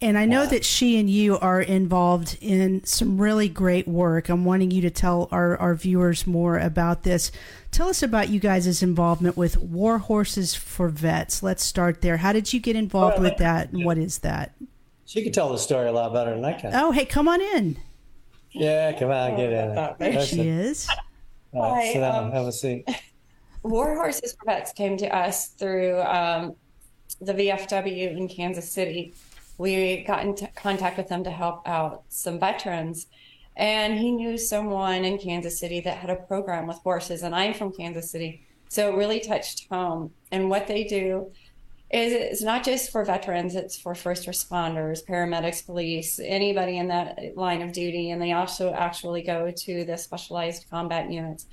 and I know that she and you are involved in some really great work. I'm wanting you to tell our our viewers more about this. Tell us about you guys' involvement with War Horses for Vets. Let's start there. How did you get involved with that, and what is that? She could tell the story a lot better than I can. Oh, hey, come on in. Yeah, come on, get in. There There she it. is. All right, Hi, sit down, um, have a seat. War Horses for Vets came to us through um, the VFW in Kansas City. We got in t- contact with them to help out some veterans. And he knew someone in Kansas City that had a program with horses, and I'm from Kansas City. So it really touched home. And what they do is it's not just for veterans, it's for first responders, paramedics, police, anybody in that line of duty. And they also actually go to the specialized combat units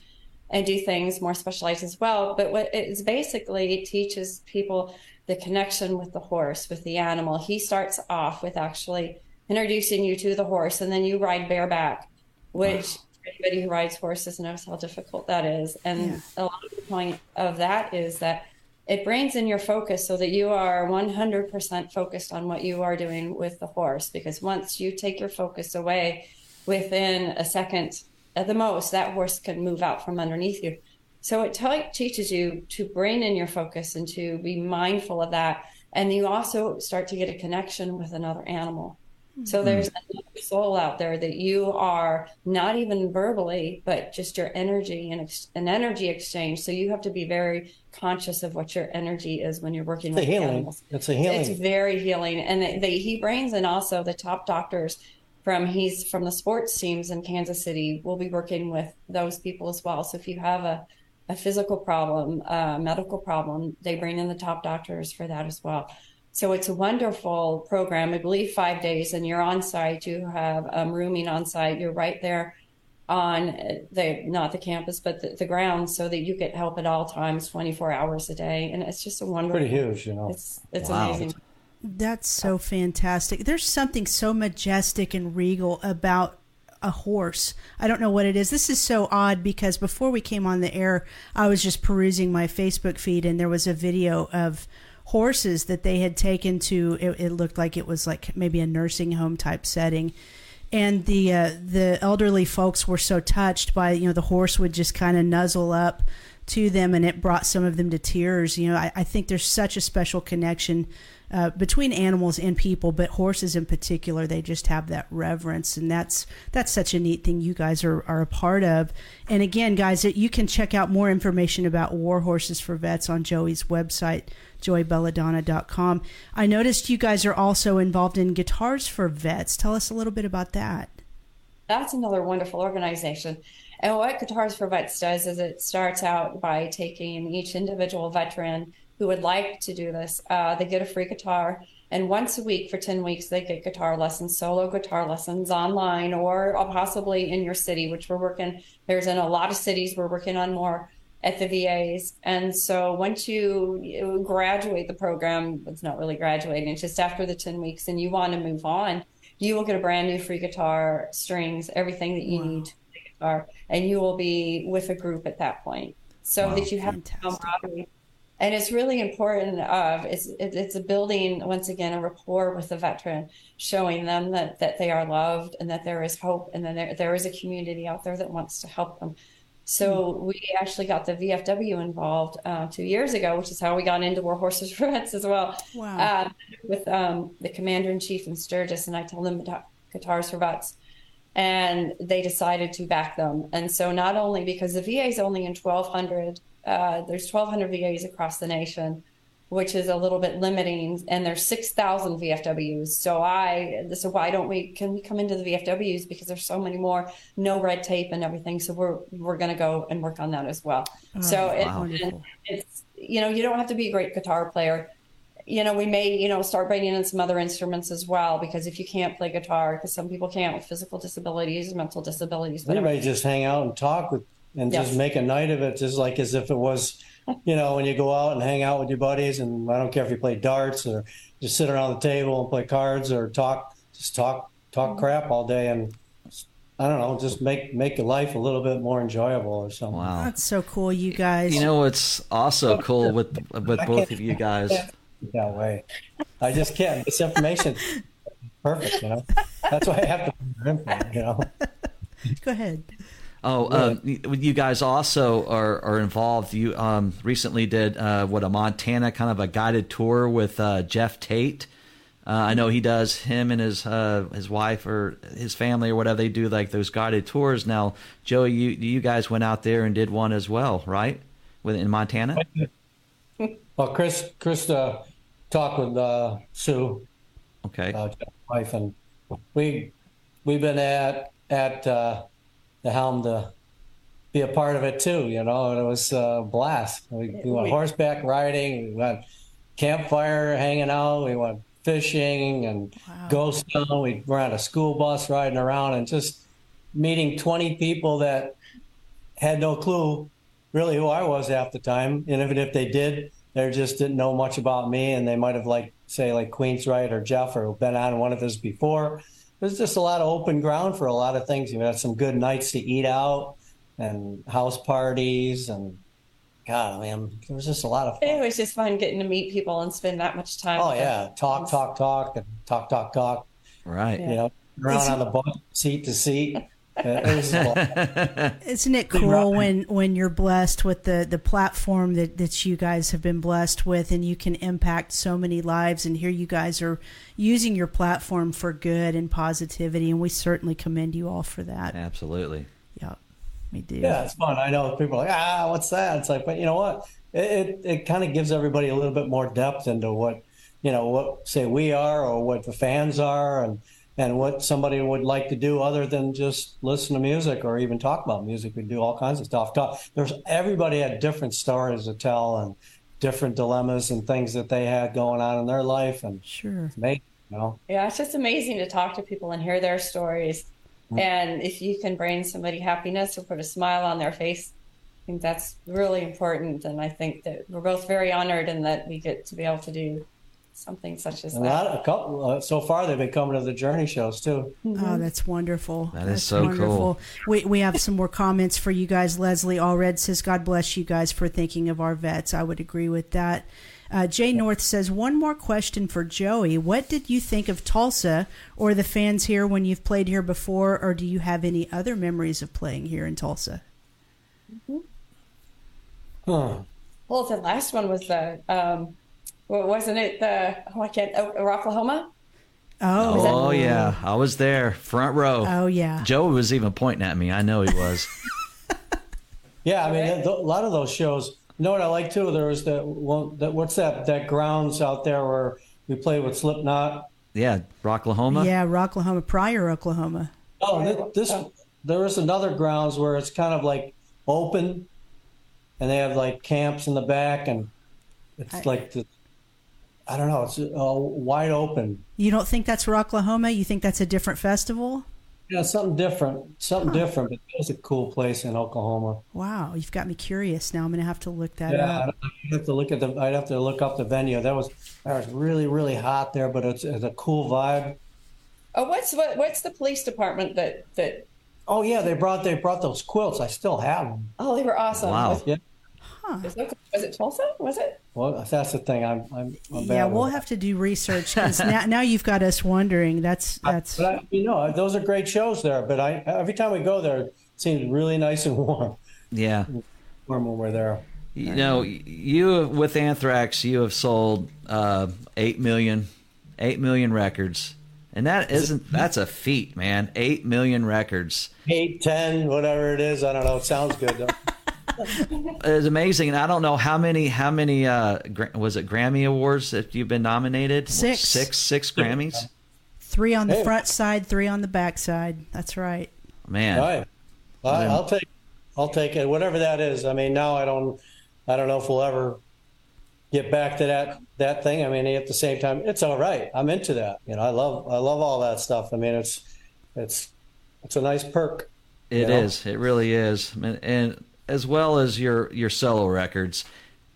and do things more specialized as well. But what it is basically it teaches people the connection with the horse, with the animal. He starts off with actually introducing you to the horse, and then you ride bareback, which anybody who rides horses knows how difficult that is. And Yeah. a lot of the point of that is that it brings in your focus so that you are 100% focused on what you are doing with the horse. Because once you take your focus away, within a second at the most, that horse can move out from underneath you. So it te- teaches you to bring in your focus and to be mindful of that. And you also start to get a connection with another animal. So hmm. there's another soul out there that you are not even verbally, but just your energy and ex- an energy exchange. So you have to be very conscious of what your energy is when you're working It's with healing. animals. It's a healing. It's very healing, and they, they, he brings in also the top doctors from he's from the sports teams in Kansas City. We'll be working with those people as well. So if you have a a physical problem, a medical problem, they bring in the top doctors for that as well. So it's a wonderful program. I believe five days, and you're on site. You have um, rooming on site. You're right there on uh, the not the campus, but the, the grounds, so that you get help at all times, 24 hours a day. And it's just a wonderful. Pretty huge, you know. It's it's Wow. amazing. That's so fantastic. There's something so majestic and regal about a horse. I don't know what it is. This is so odd because before we came on the air, I was just perusing my Facebook feed and there was a video of horses that they had taken to it, it looked like it was like maybe a nursing home type setting. And the uh, the elderly folks were so touched by you know the horse would just kind of nuzzle up to them and it brought some of them to tears. You know i, I think there's such a special connection uh, between animals and people but horses in particular they just have that reverence and that's that's such a neat thing you guys are, are a part of. And again guys you can check out more information about war horses for vets on joey's website joeybelladonna.com i noticed you guys are also involved in guitars for vets tell us a little bit about that That's another wonderful organization. And what Guitars for Vets does is it starts out by taking each individual veteran who would like to do this. Uh, they get a free guitar, and once a week for 10 weeks, they get guitar lessons, solo guitar lessons online or possibly in your city, which we're working. There's in a lot of cities, we're working on more at the VAs. And so once you, graduate the program, it's not really graduating, it's just after the 10 weeks, and you want to move on, you will get a brand new free guitar, strings, everything that you need to play guitar, and you will be with a group at that point, so Wow. that you have camaraderie. And it's really important. Of it's it's a building once again a rapport with the veteran, showing them that that they are loved and that there is hope and that there there is a community out there that wants to help them. So we actually got the VFW involved uh, two years ago, which is how we got into War Horses Vets as well Wow. uh, with um, the commander in chief in Sturgis, and I told them about guitars for vets, and they decided to back them. And so not only because the VA is only in 1,200, uh, there's 1,200 VAs across the nation, which is a little bit limiting, and there's 6,000 VFWs. So I, so why don't we? Can we come into the VFWs because there's so many more, no red tape and everything. So we're we're going to go and work on that as well. Oh, so wow. and it's you know you don't have to be a great guitar player you know, we may, you know, start bringing in some other instruments as well, because if you can't play guitar, because some people can't with physical disabilities, mental disabilities, whatever. Everybody just hang out and talk with, and Yes. just make a night of it, just like as if it was, you know, when you go out and hang out with your buddies. And I don't care if you play darts or just sit around the table and play cards or talk, just talk, talk mm-hmm. crap all day, and I don't know, just make make your life a little bit more enjoyable or something. Wow. That's so cool, you guys. You know what's also oh, cool with with both of you guys? that way. I just can't. This information, perfect. You know, that's why I have to. You know, Go ahead. Oh, uh, you you guys also are, are involved. You um, recently did uh, what a Montana kind of a guided tour with uh, Geoff Tate. Uh, I know he does him and his uh, his wife or his family or whatever they do like those guided tours. Now, Joey, you you guys went out there and did one as well, right? With in Montana. well, Chris, Chris, uh, talked with uh, Sue, Okay. uh, Geoff's wife, and we we've been at at uh, the helm to be a part of it too. You know, and it was a blast. We, we went horseback riding, we went campfire hanging out, we went fishing and ghost town. We were on a school bus riding around and just meeting twenty people that had no clue really who I was half the time. And even if they did, they just didn't know much about me. And they might have like, say, like Queensrÿche or Geoff or been on one of his before. There's just a lot of open ground for a lot of things. You've had some good nights to eat out and house parties and God, man, it was just a lot of fun. It was just fun getting to meet people and spend that much time. Oh yeah, talk, talk, talk, and talk, talk, talk. Right. You know, around on the bus, seat to seat. Uh, it was a lot. Isn't it cool when when you're blessed with the the platform that that you guys have been blessed with, and you can impact so many lives? And here you guys are using your platform for good and positivity, and we certainly commend you all for that. Absolutely. Yeah, we do. Yeah, it's fun. I know people are like, ah, what's that? It's like, but you know what? It it, it kind of gives everybody a little bit more depth into what you know what say we are or what the fans are and and what somebody would like to do other than just listen to music or even talk about music. We do all kinds of stuff. Talk. There's everybody had different stories to tell and different dilemmas and things that they had going on in their life and Sure. it's amazing, you know. Yeah, it's just amazing to talk to people and hear their stories. Mm-hmm. And if you can bring somebody happiness or put a smile on their face, I think that's really important. And I think that we're both very honored in that we get to be able to do something such as A lot, that. a couple. Uh, so far, they've been coming to the Journey shows too. Oh, that's wonderful. That is that's so cool. We we have some more comments for you guys. Leslie Allred says, "God bless you guys for thinking of our vets." I would agree with that. Uh, Jay North says, "One more question for Joey. What did you think of Tulsa or the fans here when you've played here before, or do you have any other memories of playing here in Tulsa?" Huh. Well, the last one was the, um, what wasn't it the, oh, I can't, oh, Rocklahoma? Oh, Oh yeah, I was there, front row. oh yeah. Joe was even pointing at me. I know he was. Yeah, I mean, th- a lot of those shows. You know what I like too? There was that one. That what's that? That grounds out there where we played with Slipknot. yeah, Rocklahoma. Yeah, Rocklahoma, Pryor Oklahoma. Oh, th- this there is another grounds where it's kind of like open, and they have like camps in the back, and it's I- like the, I don't know, it's uh, wide open. You don't think that's Rocklahoma? You think that's a different festival? Yeah, something different, something different. But it's a cool place in Oklahoma. Wow, you've got me curious. Now I'm going to have to look that up. Yeah, up. I'd have to look at the. I'd have to look up the venue. That was that was really really hot there, but it's, it's a cool vibe. Oh, what's, what, what's the police department that, that, Oh yeah, they brought they brought those quilts. I still have them. oh, they were awesome. Wow. Was, Yeah. was it, was it Tulsa? Was it? Well, that's the thing. I'm. I'm, I'm bad Yeah, we'll it. have to do research 'cause now, now you've got us wondering. That's that's But I, you know, those are great shows there. But I every time we go there, it seems really nice and warm. Yeah. Warm when we're there. You know, you with Anthrax, you have sold uh, eight million, eight million records, and that isn't that's a feat, man. Eight million records Eight, ten, whatever it is. I don't know. It sounds good though. is amazing, and I don't know how many how many uh, was it Grammy awards that you've been nominated? Six, six, six six, six Grammys. three on the Hey. front side, three on the back side. That's right. Man, All right. I, I'll take. I'll take it. Whatever that is. I mean, now I don't. I don't know if we'll ever get back to that that thing. I mean, at the same time, it's all right. I'm into that. You know, I love I love all that stuff. I mean, it's it's it's a nice perk. It you is. It really is. And, and as well as your your solo records,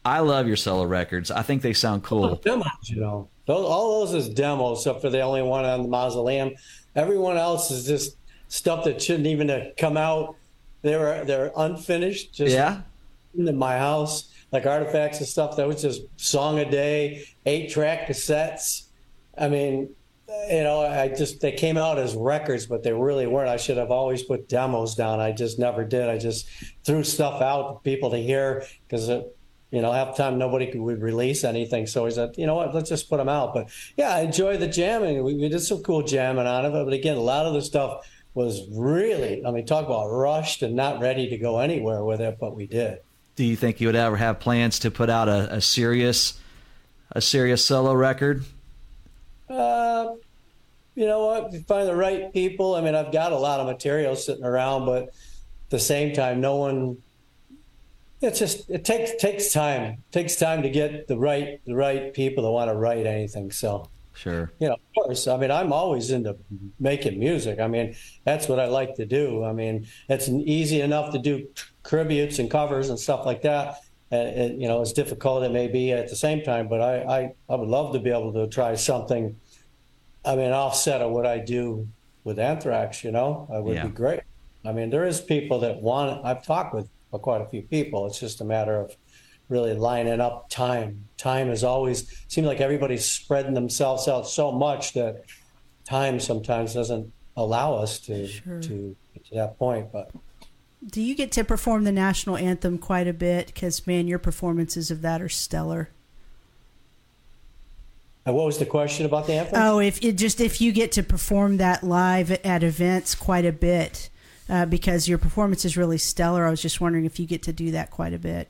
I love your solo records. I think they sound cool. Oh, demos, you know. Those, all those is demos, except for the only one on the mausoleum. Everyone else is just stuff that shouldn't even have come out. They were they're unfinished, just Yeah. in my house, like artifacts and stuff. That was just song a day, eight track cassettes. I mean, you know, I just they came out as records, but they really weren't. I should have always put demos down. I just never did. I just threw stuff out for people to hear because you know half the time nobody could would release anything. So I said, you know what, let's just put them out. But yeah, I enjoy the jamming. We, we did some cool jamming on it, but again, a lot of the stuff was really, I mean, talk about rushed and not ready to go anywhere with it, but we did. Do you think you would ever have plans to put out a, a serious a serious solo record? Uh, you know what? You find the right people. I mean, I've got a lot of material sitting around, but at the same time, no one. It's just it takes takes time. It takes time to get the right the right people that want to write anything. So Sure. you know, of course. I mean, I'm always into making music. I mean, that's what I like to do. I mean, it's easy enough to do tributes and covers and stuff like that. And, and you know, as difficult it may be at the same time, but I, I, I would love to be able to try something. I mean, offset of what I do with Anthrax. You know, it would Yeah. be great. I mean, there is people that want. I've talked with uh, quite a few people. It's just a matter of really lining up time. Time is always seems like everybody's spreading themselves out so much that time sometimes doesn't allow us to Sure. to get to that point. But Do you get to perform the national anthem quite a bit? Because man, your performances of that are stellar. And what was the question about the anthem? Oh, if it just if you get to perform that live at events quite a bit, uh, because your performance is really stellar. I was just wondering if you get to do that quite a bit.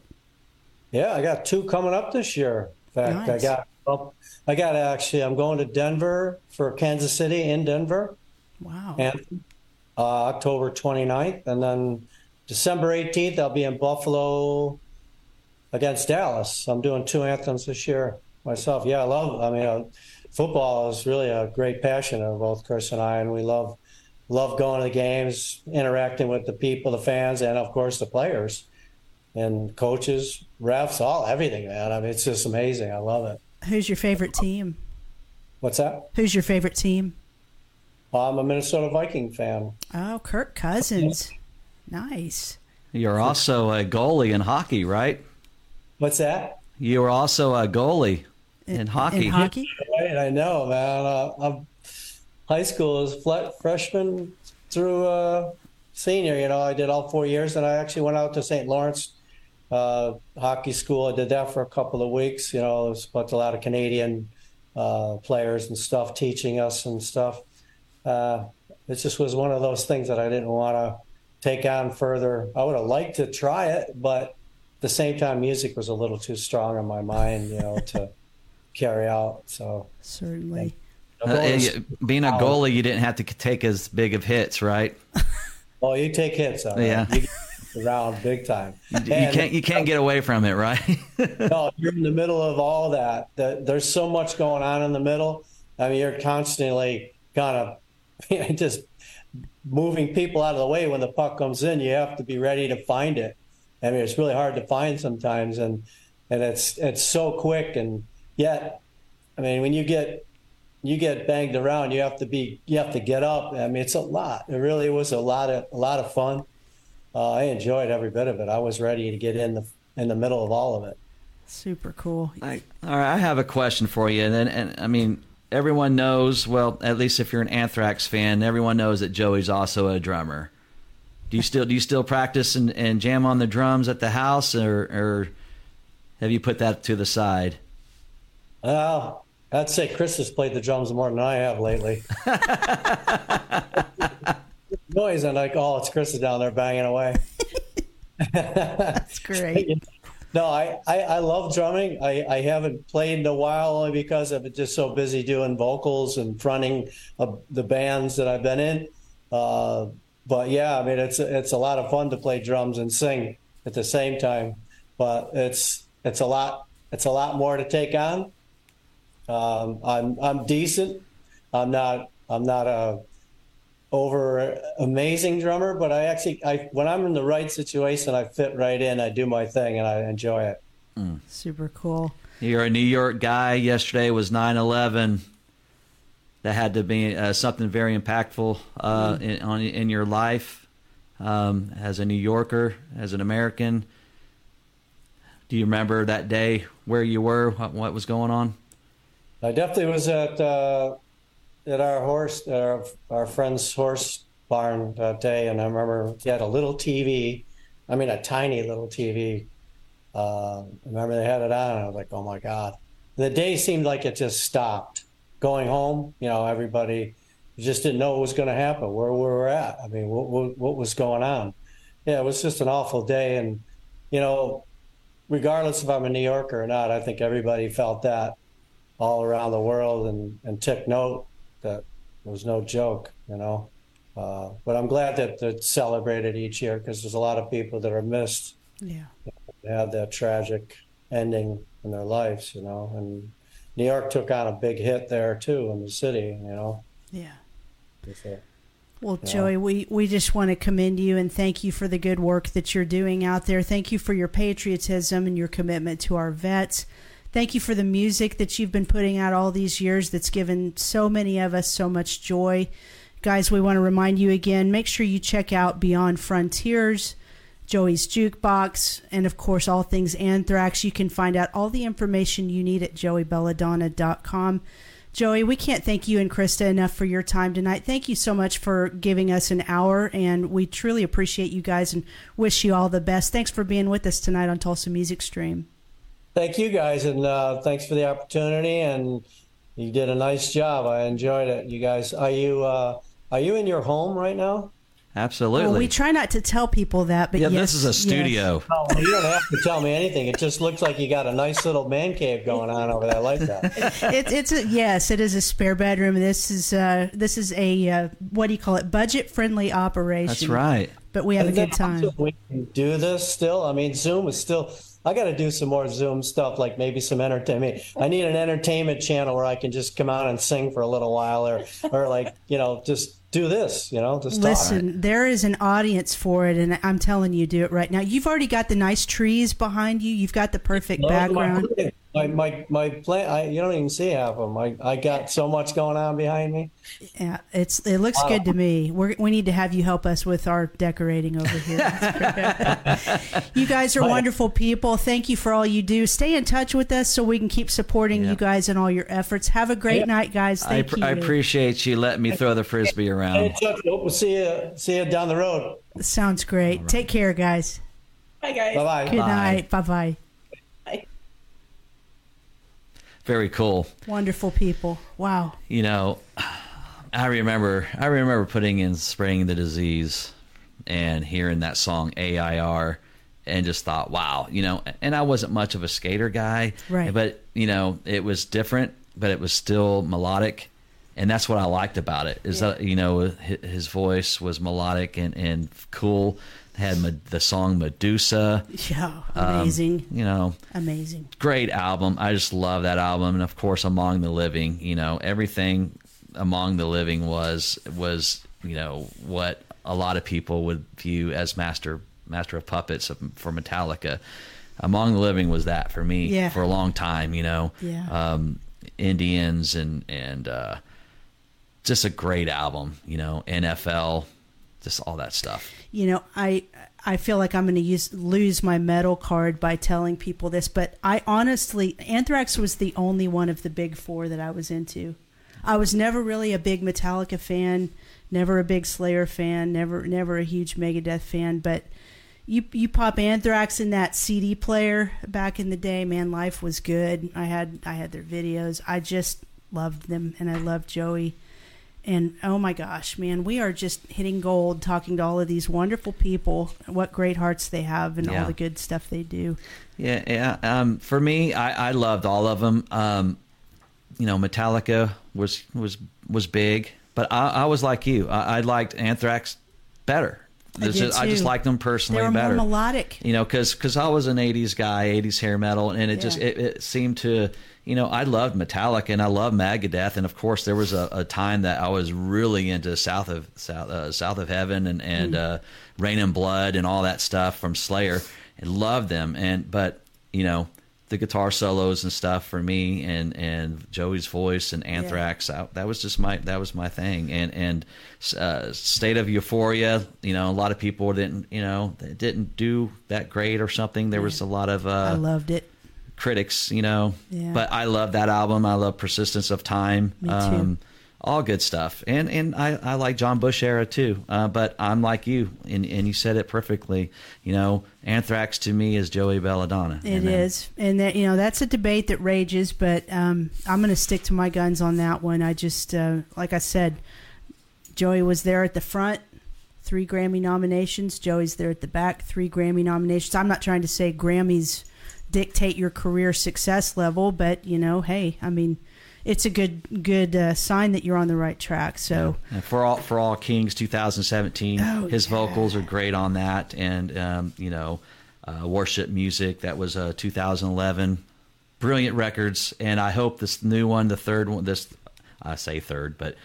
Yeah, I got two coming up this year. In fact, Nice. I got well, I got actually. I'm going to Denver for Kansas City in Denver, Wow. and uh, October 29th, and then December 18th I'll be in Buffalo against Dallas. I'm doing two anthems this year myself. Yeah, I love. I mean, uh, football is really a great passion of both Chris and I, and we love love going to the games, interacting with the people, the fans, and of course the players and coaches, refs, all everything, man. I mean, it's just amazing. I love it. Who's your favorite team? What's that? Who's your favorite team? I'm a Minnesota Viking fan. Oh, Kirk Cousins. Nice. You're also a goalie in hockey, right? What's that? You were also a goalie in hockey. In hockey? Right, I know, man. Uh, I'm, high school is fle- freshman through uh, senior. You know, I did all four years, and I actually went out to St. Lawrence uh, hockey school. I did that for a couple of weeks. You know, there's but a lot of Canadian uh, players and stuff teaching us and stuff. Uh, it just was one of those things that I didn't want to take on further. I would have liked to try it, but at the same time, music was a little too strong in my mind, you know, to carry out. So Certainly. I'm Uh, going to- being a goalie, you didn't have to take as big of hits, right? oh, you take hits on Yeah. that. You get around big time. You can't you can't get away from it, right? no, you're in the middle of all that. The- There's so much going on in the middle. I mean, you're constantly kind of just moving people out of the way when the puck comes in. You have to be ready to find it. I mean, it's really hard to find sometimes, and and it's it's so quick, and yet, I mean, when you get you get banged around, you have to be you have to get up. I mean, it's a lot. It really was a lot of a lot of fun. Uh, I enjoyed every bit of it. I was ready to get in the in the middle of all of it. Super cool. I, all right, I have a question for you, and then, and I mean, everyone knows. Well, at least if you're an Anthrax fan, everyone knows that Joey's also a drummer. Do you still do you still practice and, and jam on the drums at the house, or, or have you put that to the side? Well, I'd say Chris has played the drums more than I have lately. Noise and like, oh, it's Chris is down there banging away. That's great. No, I, I, I love drumming. I, I haven't played in a while only because I've been just so busy doing vocals and fronting uh, the bands that I've been in. Uh, but yeah, I mean, it's it's a lot of fun to play drums and sing at the same time. But it's it's a lot it's a lot more to take on. Um, I'm I'm decent. I'm not I'm not a over amazing drummer, but I actually I when I'm in the right situation, I fit right in. I do my thing and I enjoy it. Super cool. You're a New York guy. Yesterday was 9/11. That had to be uh, something very impactful uh, in, on in your life um, as a New Yorker, as an American. Do you remember that day where you were? What, what was going on? I definitely was at uh, at our horse, our, our friend's horse barn that day, and I remember he had a little TV. I mean, a tiny little TV. Uh, I remember they had it on, and I was like, "Oh my god!" The day seemed like it just stopped. Going home, you know, everybody just didn't know what was going to happen, where we were at. I mean, what, what what was going on? Yeah, it was just an awful day, and you know, regardless if I'm a New Yorker or not, I think everybody felt that all around the world and, and took note that it was no joke, you know. Uh, but I'm glad that it's celebrated each year because there's a lot of people that are missed Yeah. have that tragic ending in their lives, you know. And New York took on a big hit there too in the city, you know. Yeah. Well, Yeah. Joey, we, we just want to commend you and thank you for the good work that you're doing out there. Thank you for your patriotism and your commitment to our vets. Thank you for the music that you've been putting out all these years that's given so many of us so much joy. guys, we want to remind you again make sure you check out Beyond Frontiers, Joey's Jukebox, and of course, all things Anthrax. You can find out all the information you need at joeybelladonna.com. Joey, we can't thank you and Krista enough for your time tonight. Thank you so much for giving us an hour, and we truly appreciate you guys and wish you all the best. Thanks for being with us tonight on Tulsa Music Stream. Thank you guys, and uh, thanks for the opportunity. And you did a nice job. I enjoyed it. You guys, are you uh, are you in your home right now? Absolutely. Well, we try not to tell people that, but yeah, yes, this is a yes. studio. Oh, well, you don't have to tell me anything. It just looks like you got a nice little man cave going on over there. I like that. it, it's a yes, it is a spare bedroom. This is uh, this is a uh, what do you call it? Budget friendly operation. That's right. But we have a And then good time. We can do this still. I mean, Zoom is still. I got to do some more Zoom stuff, like maybe some entertainment. I need an entertainment channel where I can just come out and sing for a little while, or or like you know just do this. You know, just talk. Listen, there is an audience for it, and I'm telling you, do it right now. You've already got the nice trees behind you. You've got the perfect Those are my background. Plants. My my my plant. I, you don't even see half of them. I, I got so much going on behind me. Yeah, it's it looks good to me. We're, we need to have you help us with our decorating over here. you guys are wonderful people. Thank you for all you do. Stay in touch with us so we can keep supporting Yeah. you guys and all your efforts. Have a great Yep. night, guys. I, Thank pr- you. I appreciate you letting me throw the frisbee Hey, around. Chuck, we'll see you see you down the road. Sounds great. Take care, guys. Hi guys. Bye bye. Good Bye. night. Bye bye. Very cool. Wonderful people. Wow. You know, I remember I remember putting in Spreading the Disease and hearing that song AIR and just thought, wow, you know, and I wasn't much of a skater guy, Right. But you know, it was different, but it was still melodic, and that's what I liked about it. Is that you know his voice was melodic and and cool. Had the song Medusa, Yeah. um, Amazing. you know, Amazing. great album. I just love that album, and of course, Among the Living. You know, everything Among the Living was was you know what a lot of people would view as master master of puppets for Metallica. Among the Living was that for me Yeah. for a long time. You know, Yeah. um, Indians and and uh, just a great album. You know, NFL, just all that stuff. you know i i feel like i'm going to use lose my metal card by telling people this but i honestly anthrax was the only one of the big four that i was into i was never really a big metallica fan never a big slayer fan never never a huge megadeth fan but you you pop anthrax in that cd player back in the day man life was good i had i had their videos i just loved them and i loved joey and oh my gosh, man, we are just hitting gold talking to all of these wonderful people, what great hearts they have, and Yeah. all the good stuff they do. Yeah, yeah. Um, for me, I, I loved all of them. Um, you know, Metallica was was was big, but I, I was like you. I, I liked Anthrax better. I is- I just liked them They personally were better. more melodic. you know, because because I was an '80s guy, '80s hair metal, and it just it, it seemed to, you know, I loved Metallica and I loved Megadeth, and of course there was a, a time that I was really into South of South uh, South of Heaven and and Mm. uh, Raining Blood and all that stuff from Slayer, and loved them, and but you know the guitar solos and stuff for me and and Joey's voice and Anthrax I, that was just my that was my thing. And and uh, State of Euphoria you know a lot of people didn't you know didn't do that great or something. There was a lot of I uh, loved it. Critics you know Yeah. but I love that album I love Persistence of Time Me too. um all good stuff and and I, I like John Bush era too uh, but I'm like you and and you said it perfectly you know Anthrax to me is Joey Belladonna It And, is, and that you know that's a debate that rages, but um, I'm going to stick to my guns on that one. I just, uh, like I said, Joey was there at the front, three Grammy nominations. Joey's there at the back, three Grammy nominations. I'm not trying to say Grammys dictate your career success level, but you know, hey, I mean, it's a good good uh, sign that you're on the right track. So And for all for all Kings 2017, Oh, his yeah. vocals are great on that, and um, you know, uh, worship music that was uh, 2011, brilliant records, and I hope this new one, the third one, this I say third, but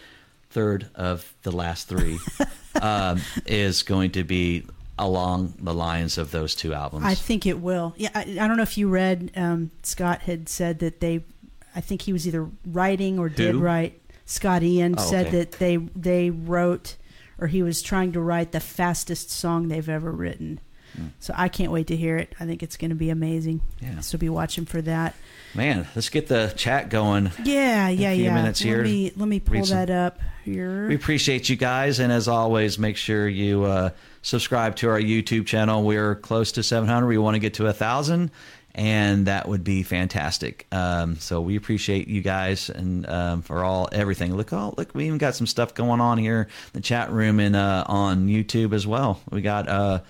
third of the last three, um, is going to be along the lines of those two albums. I think it will. Yeah, I, I don't know if you read. Um, Scott had said that they, I think he was either writing or did write. Scott Ian Oh, said okay. that they they wrote or he was trying to write the fastest song they've ever written. So I can't wait to hear it. I think it's going to be amazing. Yeah. So be watching for that. Man, let's get the chat going. Yeah, yeah, a few yeah. minutes here. Let me let me pull some- that up here. We appreciate you guys, and as always, make sure you uh, subscribe to our YouTube channel. We're close to 700. We want to get to a thousand, and that would be fantastic. Um, so we appreciate you guys and um, for all everything. Look, oh, look, we even got some stuff going on here in the chat room and uh, on YouTube as well. We got uh,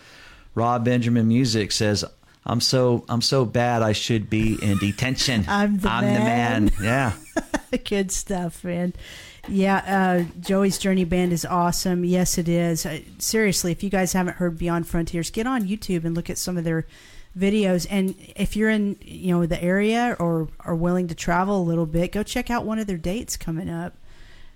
Rob Benjamin Music says. I'm so I'm so bad. I should be in detention. I'm the I'm man. the man. Yeah. Good stuff, man. Yeah, uh, Joey's Journey Band is awesome. Yes, it is. Uh, seriously, if you guys haven't heard Beyond Frontiers, get on YouTube and look at some of their videos. And if you're in, you know, the area or are willing to travel a little bit, go check out one of their dates coming up.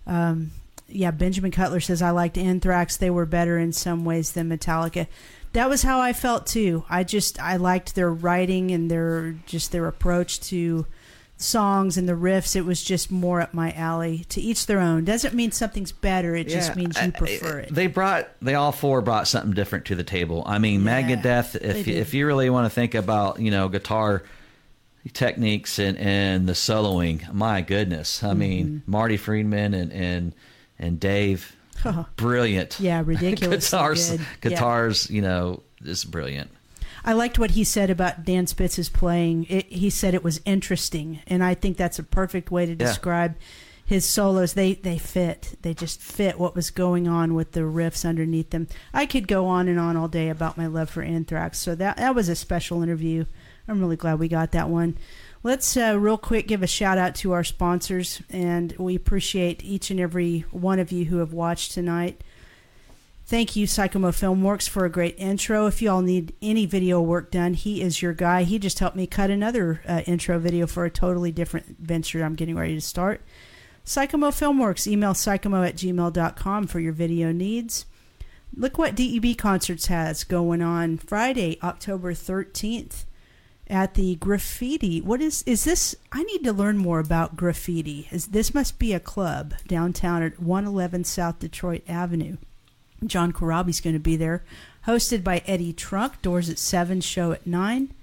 Um, yeah, Benjamin Cutler says I liked Anthrax. They were better in some ways than Metallica. That was how I felt too. I just I liked their writing and their just their approach to songs and the riffs. It was just more up my alley. To each their own. Doesn't mean something's better. It just means you prefer it. They brought they all four brought something different to the table. I mean, Yeah, Megadeth. If you, if you really want to think about you know guitar techniques and and the soloing, my goodness. I mean, Mm-hmm. Marty Friedman and and and Dave, brilliant. yeah, ridiculous. guitars, good. Yeah. guitars. You know, is brilliant. I liked what he said about Dan Spitz's playing. It, he said it was interesting, and I think that's a perfect way to describe his solos. They they fit. They just fit what was going on with the riffs underneath them. I could go on and on all day about my love for Anthrax. So that that was a special interview. I'm really glad we got that one. Let's uh, real quick give a shout out to our sponsors, and we appreciate each and every one of you who have watched tonight. Thank you, Psychomo Filmworks, for a great intro. If you all need any video work done, he is your guy. He just helped me cut another uh, intro video for a totally different venture I'm getting ready to start. Psychomo Filmworks, email psychomo at gmail.com for your video needs. Look what DEB Concerts has going on Friday, October 13th at the graffiti. What is is this? I need to learn more about graffiti. Is this must be a club downtown at 111 South Detroit Avenue. John Corabi's going to be there, hosted by Eddie Trunk. Doors at seven, show at nine.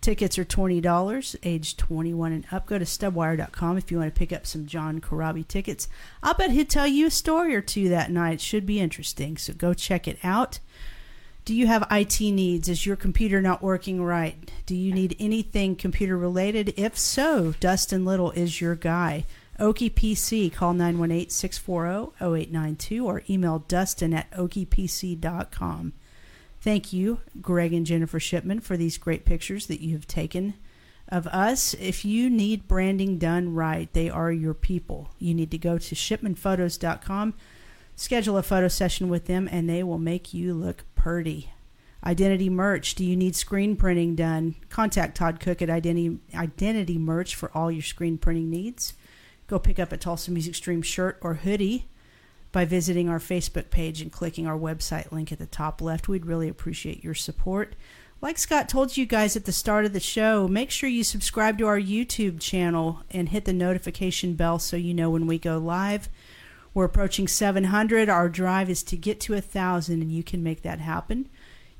Tickets are twenty dollars, age twenty-one and up. Go to stubwire.com if you want to pick up some John Corabi tickets. I'll bet he'll tell you a story or two that night. Should be interesting, so go check it out. Do you have IT needs? Is your computer not working right? Do you need anything computer related? If so, Dustin Little is your guy. Okie PC, call 918 640 0892 or email dustin at okiepc.com. Thank you, Greg and Jennifer Shipman, for these great pictures that you have taken of us. If you need branding done right, they are your people. You need to go to shipmanphotos.com, schedule a photo session with them, and they will make you look purty. Identity merch. Do you need screen printing done? Contact Todd Cook at Identity, Identity Merch for all your screen printing needs. Go pick up a Tulsa Music Stream shirt or hoodie by visiting our Facebook page and clicking our website link at the top left. We'd really appreciate your support. Like Scott told you guys at the start of the show, make sure you subscribe to our YouTube channel and hit the notification bell so you know when we go live. We're approaching 700. Our drive is to get to a 1,000, and you can make that happen.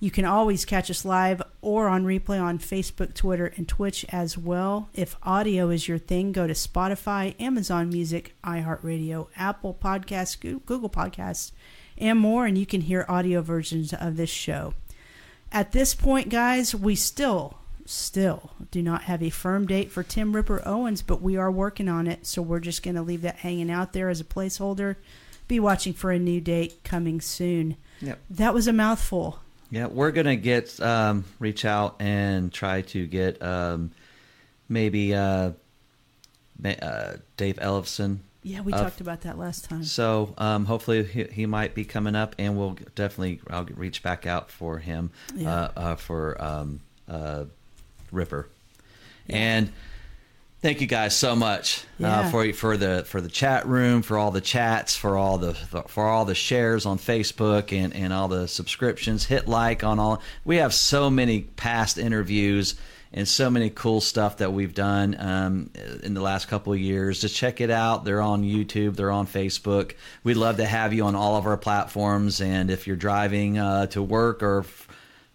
You can always catch us live or on replay on Facebook, Twitter, and Twitch as well. If audio is your thing, go to Spotify, Amazon Music, iHeartRadio, Apple Podcasts, Google Podcasts, and more, and you can hear audio versions of this show. At this point, guys, we still, still do not have a firm date for Tim Ripper Owens, but we are working on it, so we're just going to leave that hanging out there as a placeholder. Be watching for a new date coming soon. Yep. That was a mouthful. Yeah, we're gonna get um, reach out and try to get um, maybe uh, uh, Dave Ellefson. Yeah, we Uh, talked about that last time. So um, hopefully he, he might be coming up, and we'll definitely I'll reach back out for him Yeah. uh, uh, for um, uh, Ripper. And thank you guys so much Yeah. uh, for for the for the chat room, for all the chats, for all the for all the shares on Facebook, and and all the subscriptions. Hit like on all. We have so many past interviews. and so many cool stuff that we've done um, in the last couple of years. Just check it out. They're on YouTube, they're on Facebook. We'd love to have you on all of our platforms. And if you're driving uh, to work or f-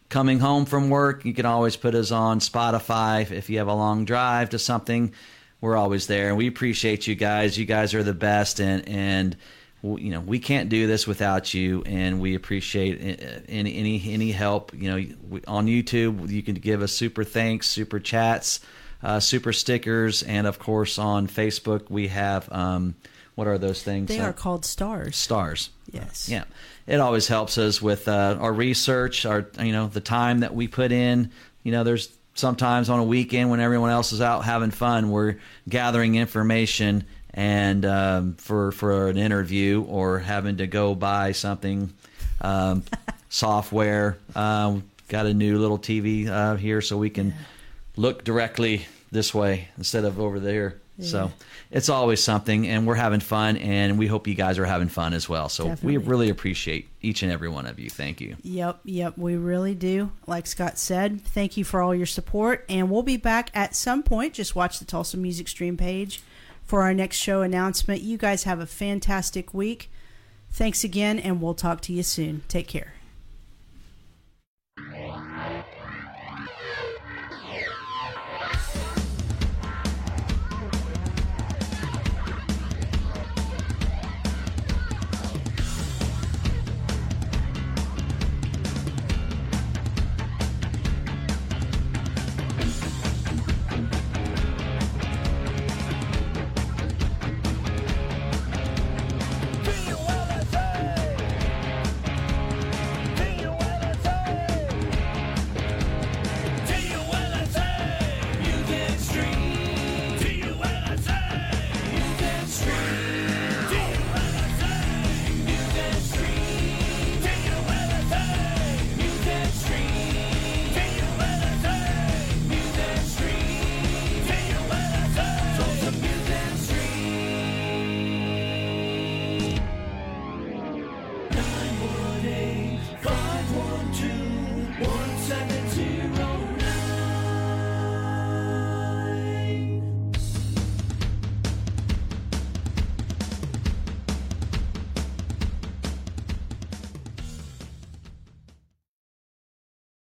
coming home from work, you can always put us on Spotify. If you have a long drive to something, we're always there. And we appreciate you guys. You guys are the best. And, and, you know we can't do this without you and we appreciate uh, any any any help you know on youtube you can give us super thanks super chats uh, super stickers and of course on facebook we have um, what are those things? They Uh, are called stars. stars. Yes. yeah. It always helps us with uh, our research our you know the time that we put in. You know there's sometimes on a weekend when everyone else is out having fun we're gathering information and um, for for an interview or having to go buy something um, software. Um, got a new little tv uh, here so we can look directly this way instead of over there so it's always something and we're having fun and we hope you guys are having fun as well so Definitely. we really appreciate each and every one of you thank you Yep, yep, we really do. Like Scott said, thank you for all your support. And we'll be back at some point. Just watch the Tulsa Music Stream page for our next show announcement. You guys have a fantastic week. Thanks again, and we'll talk to you soon. Take care.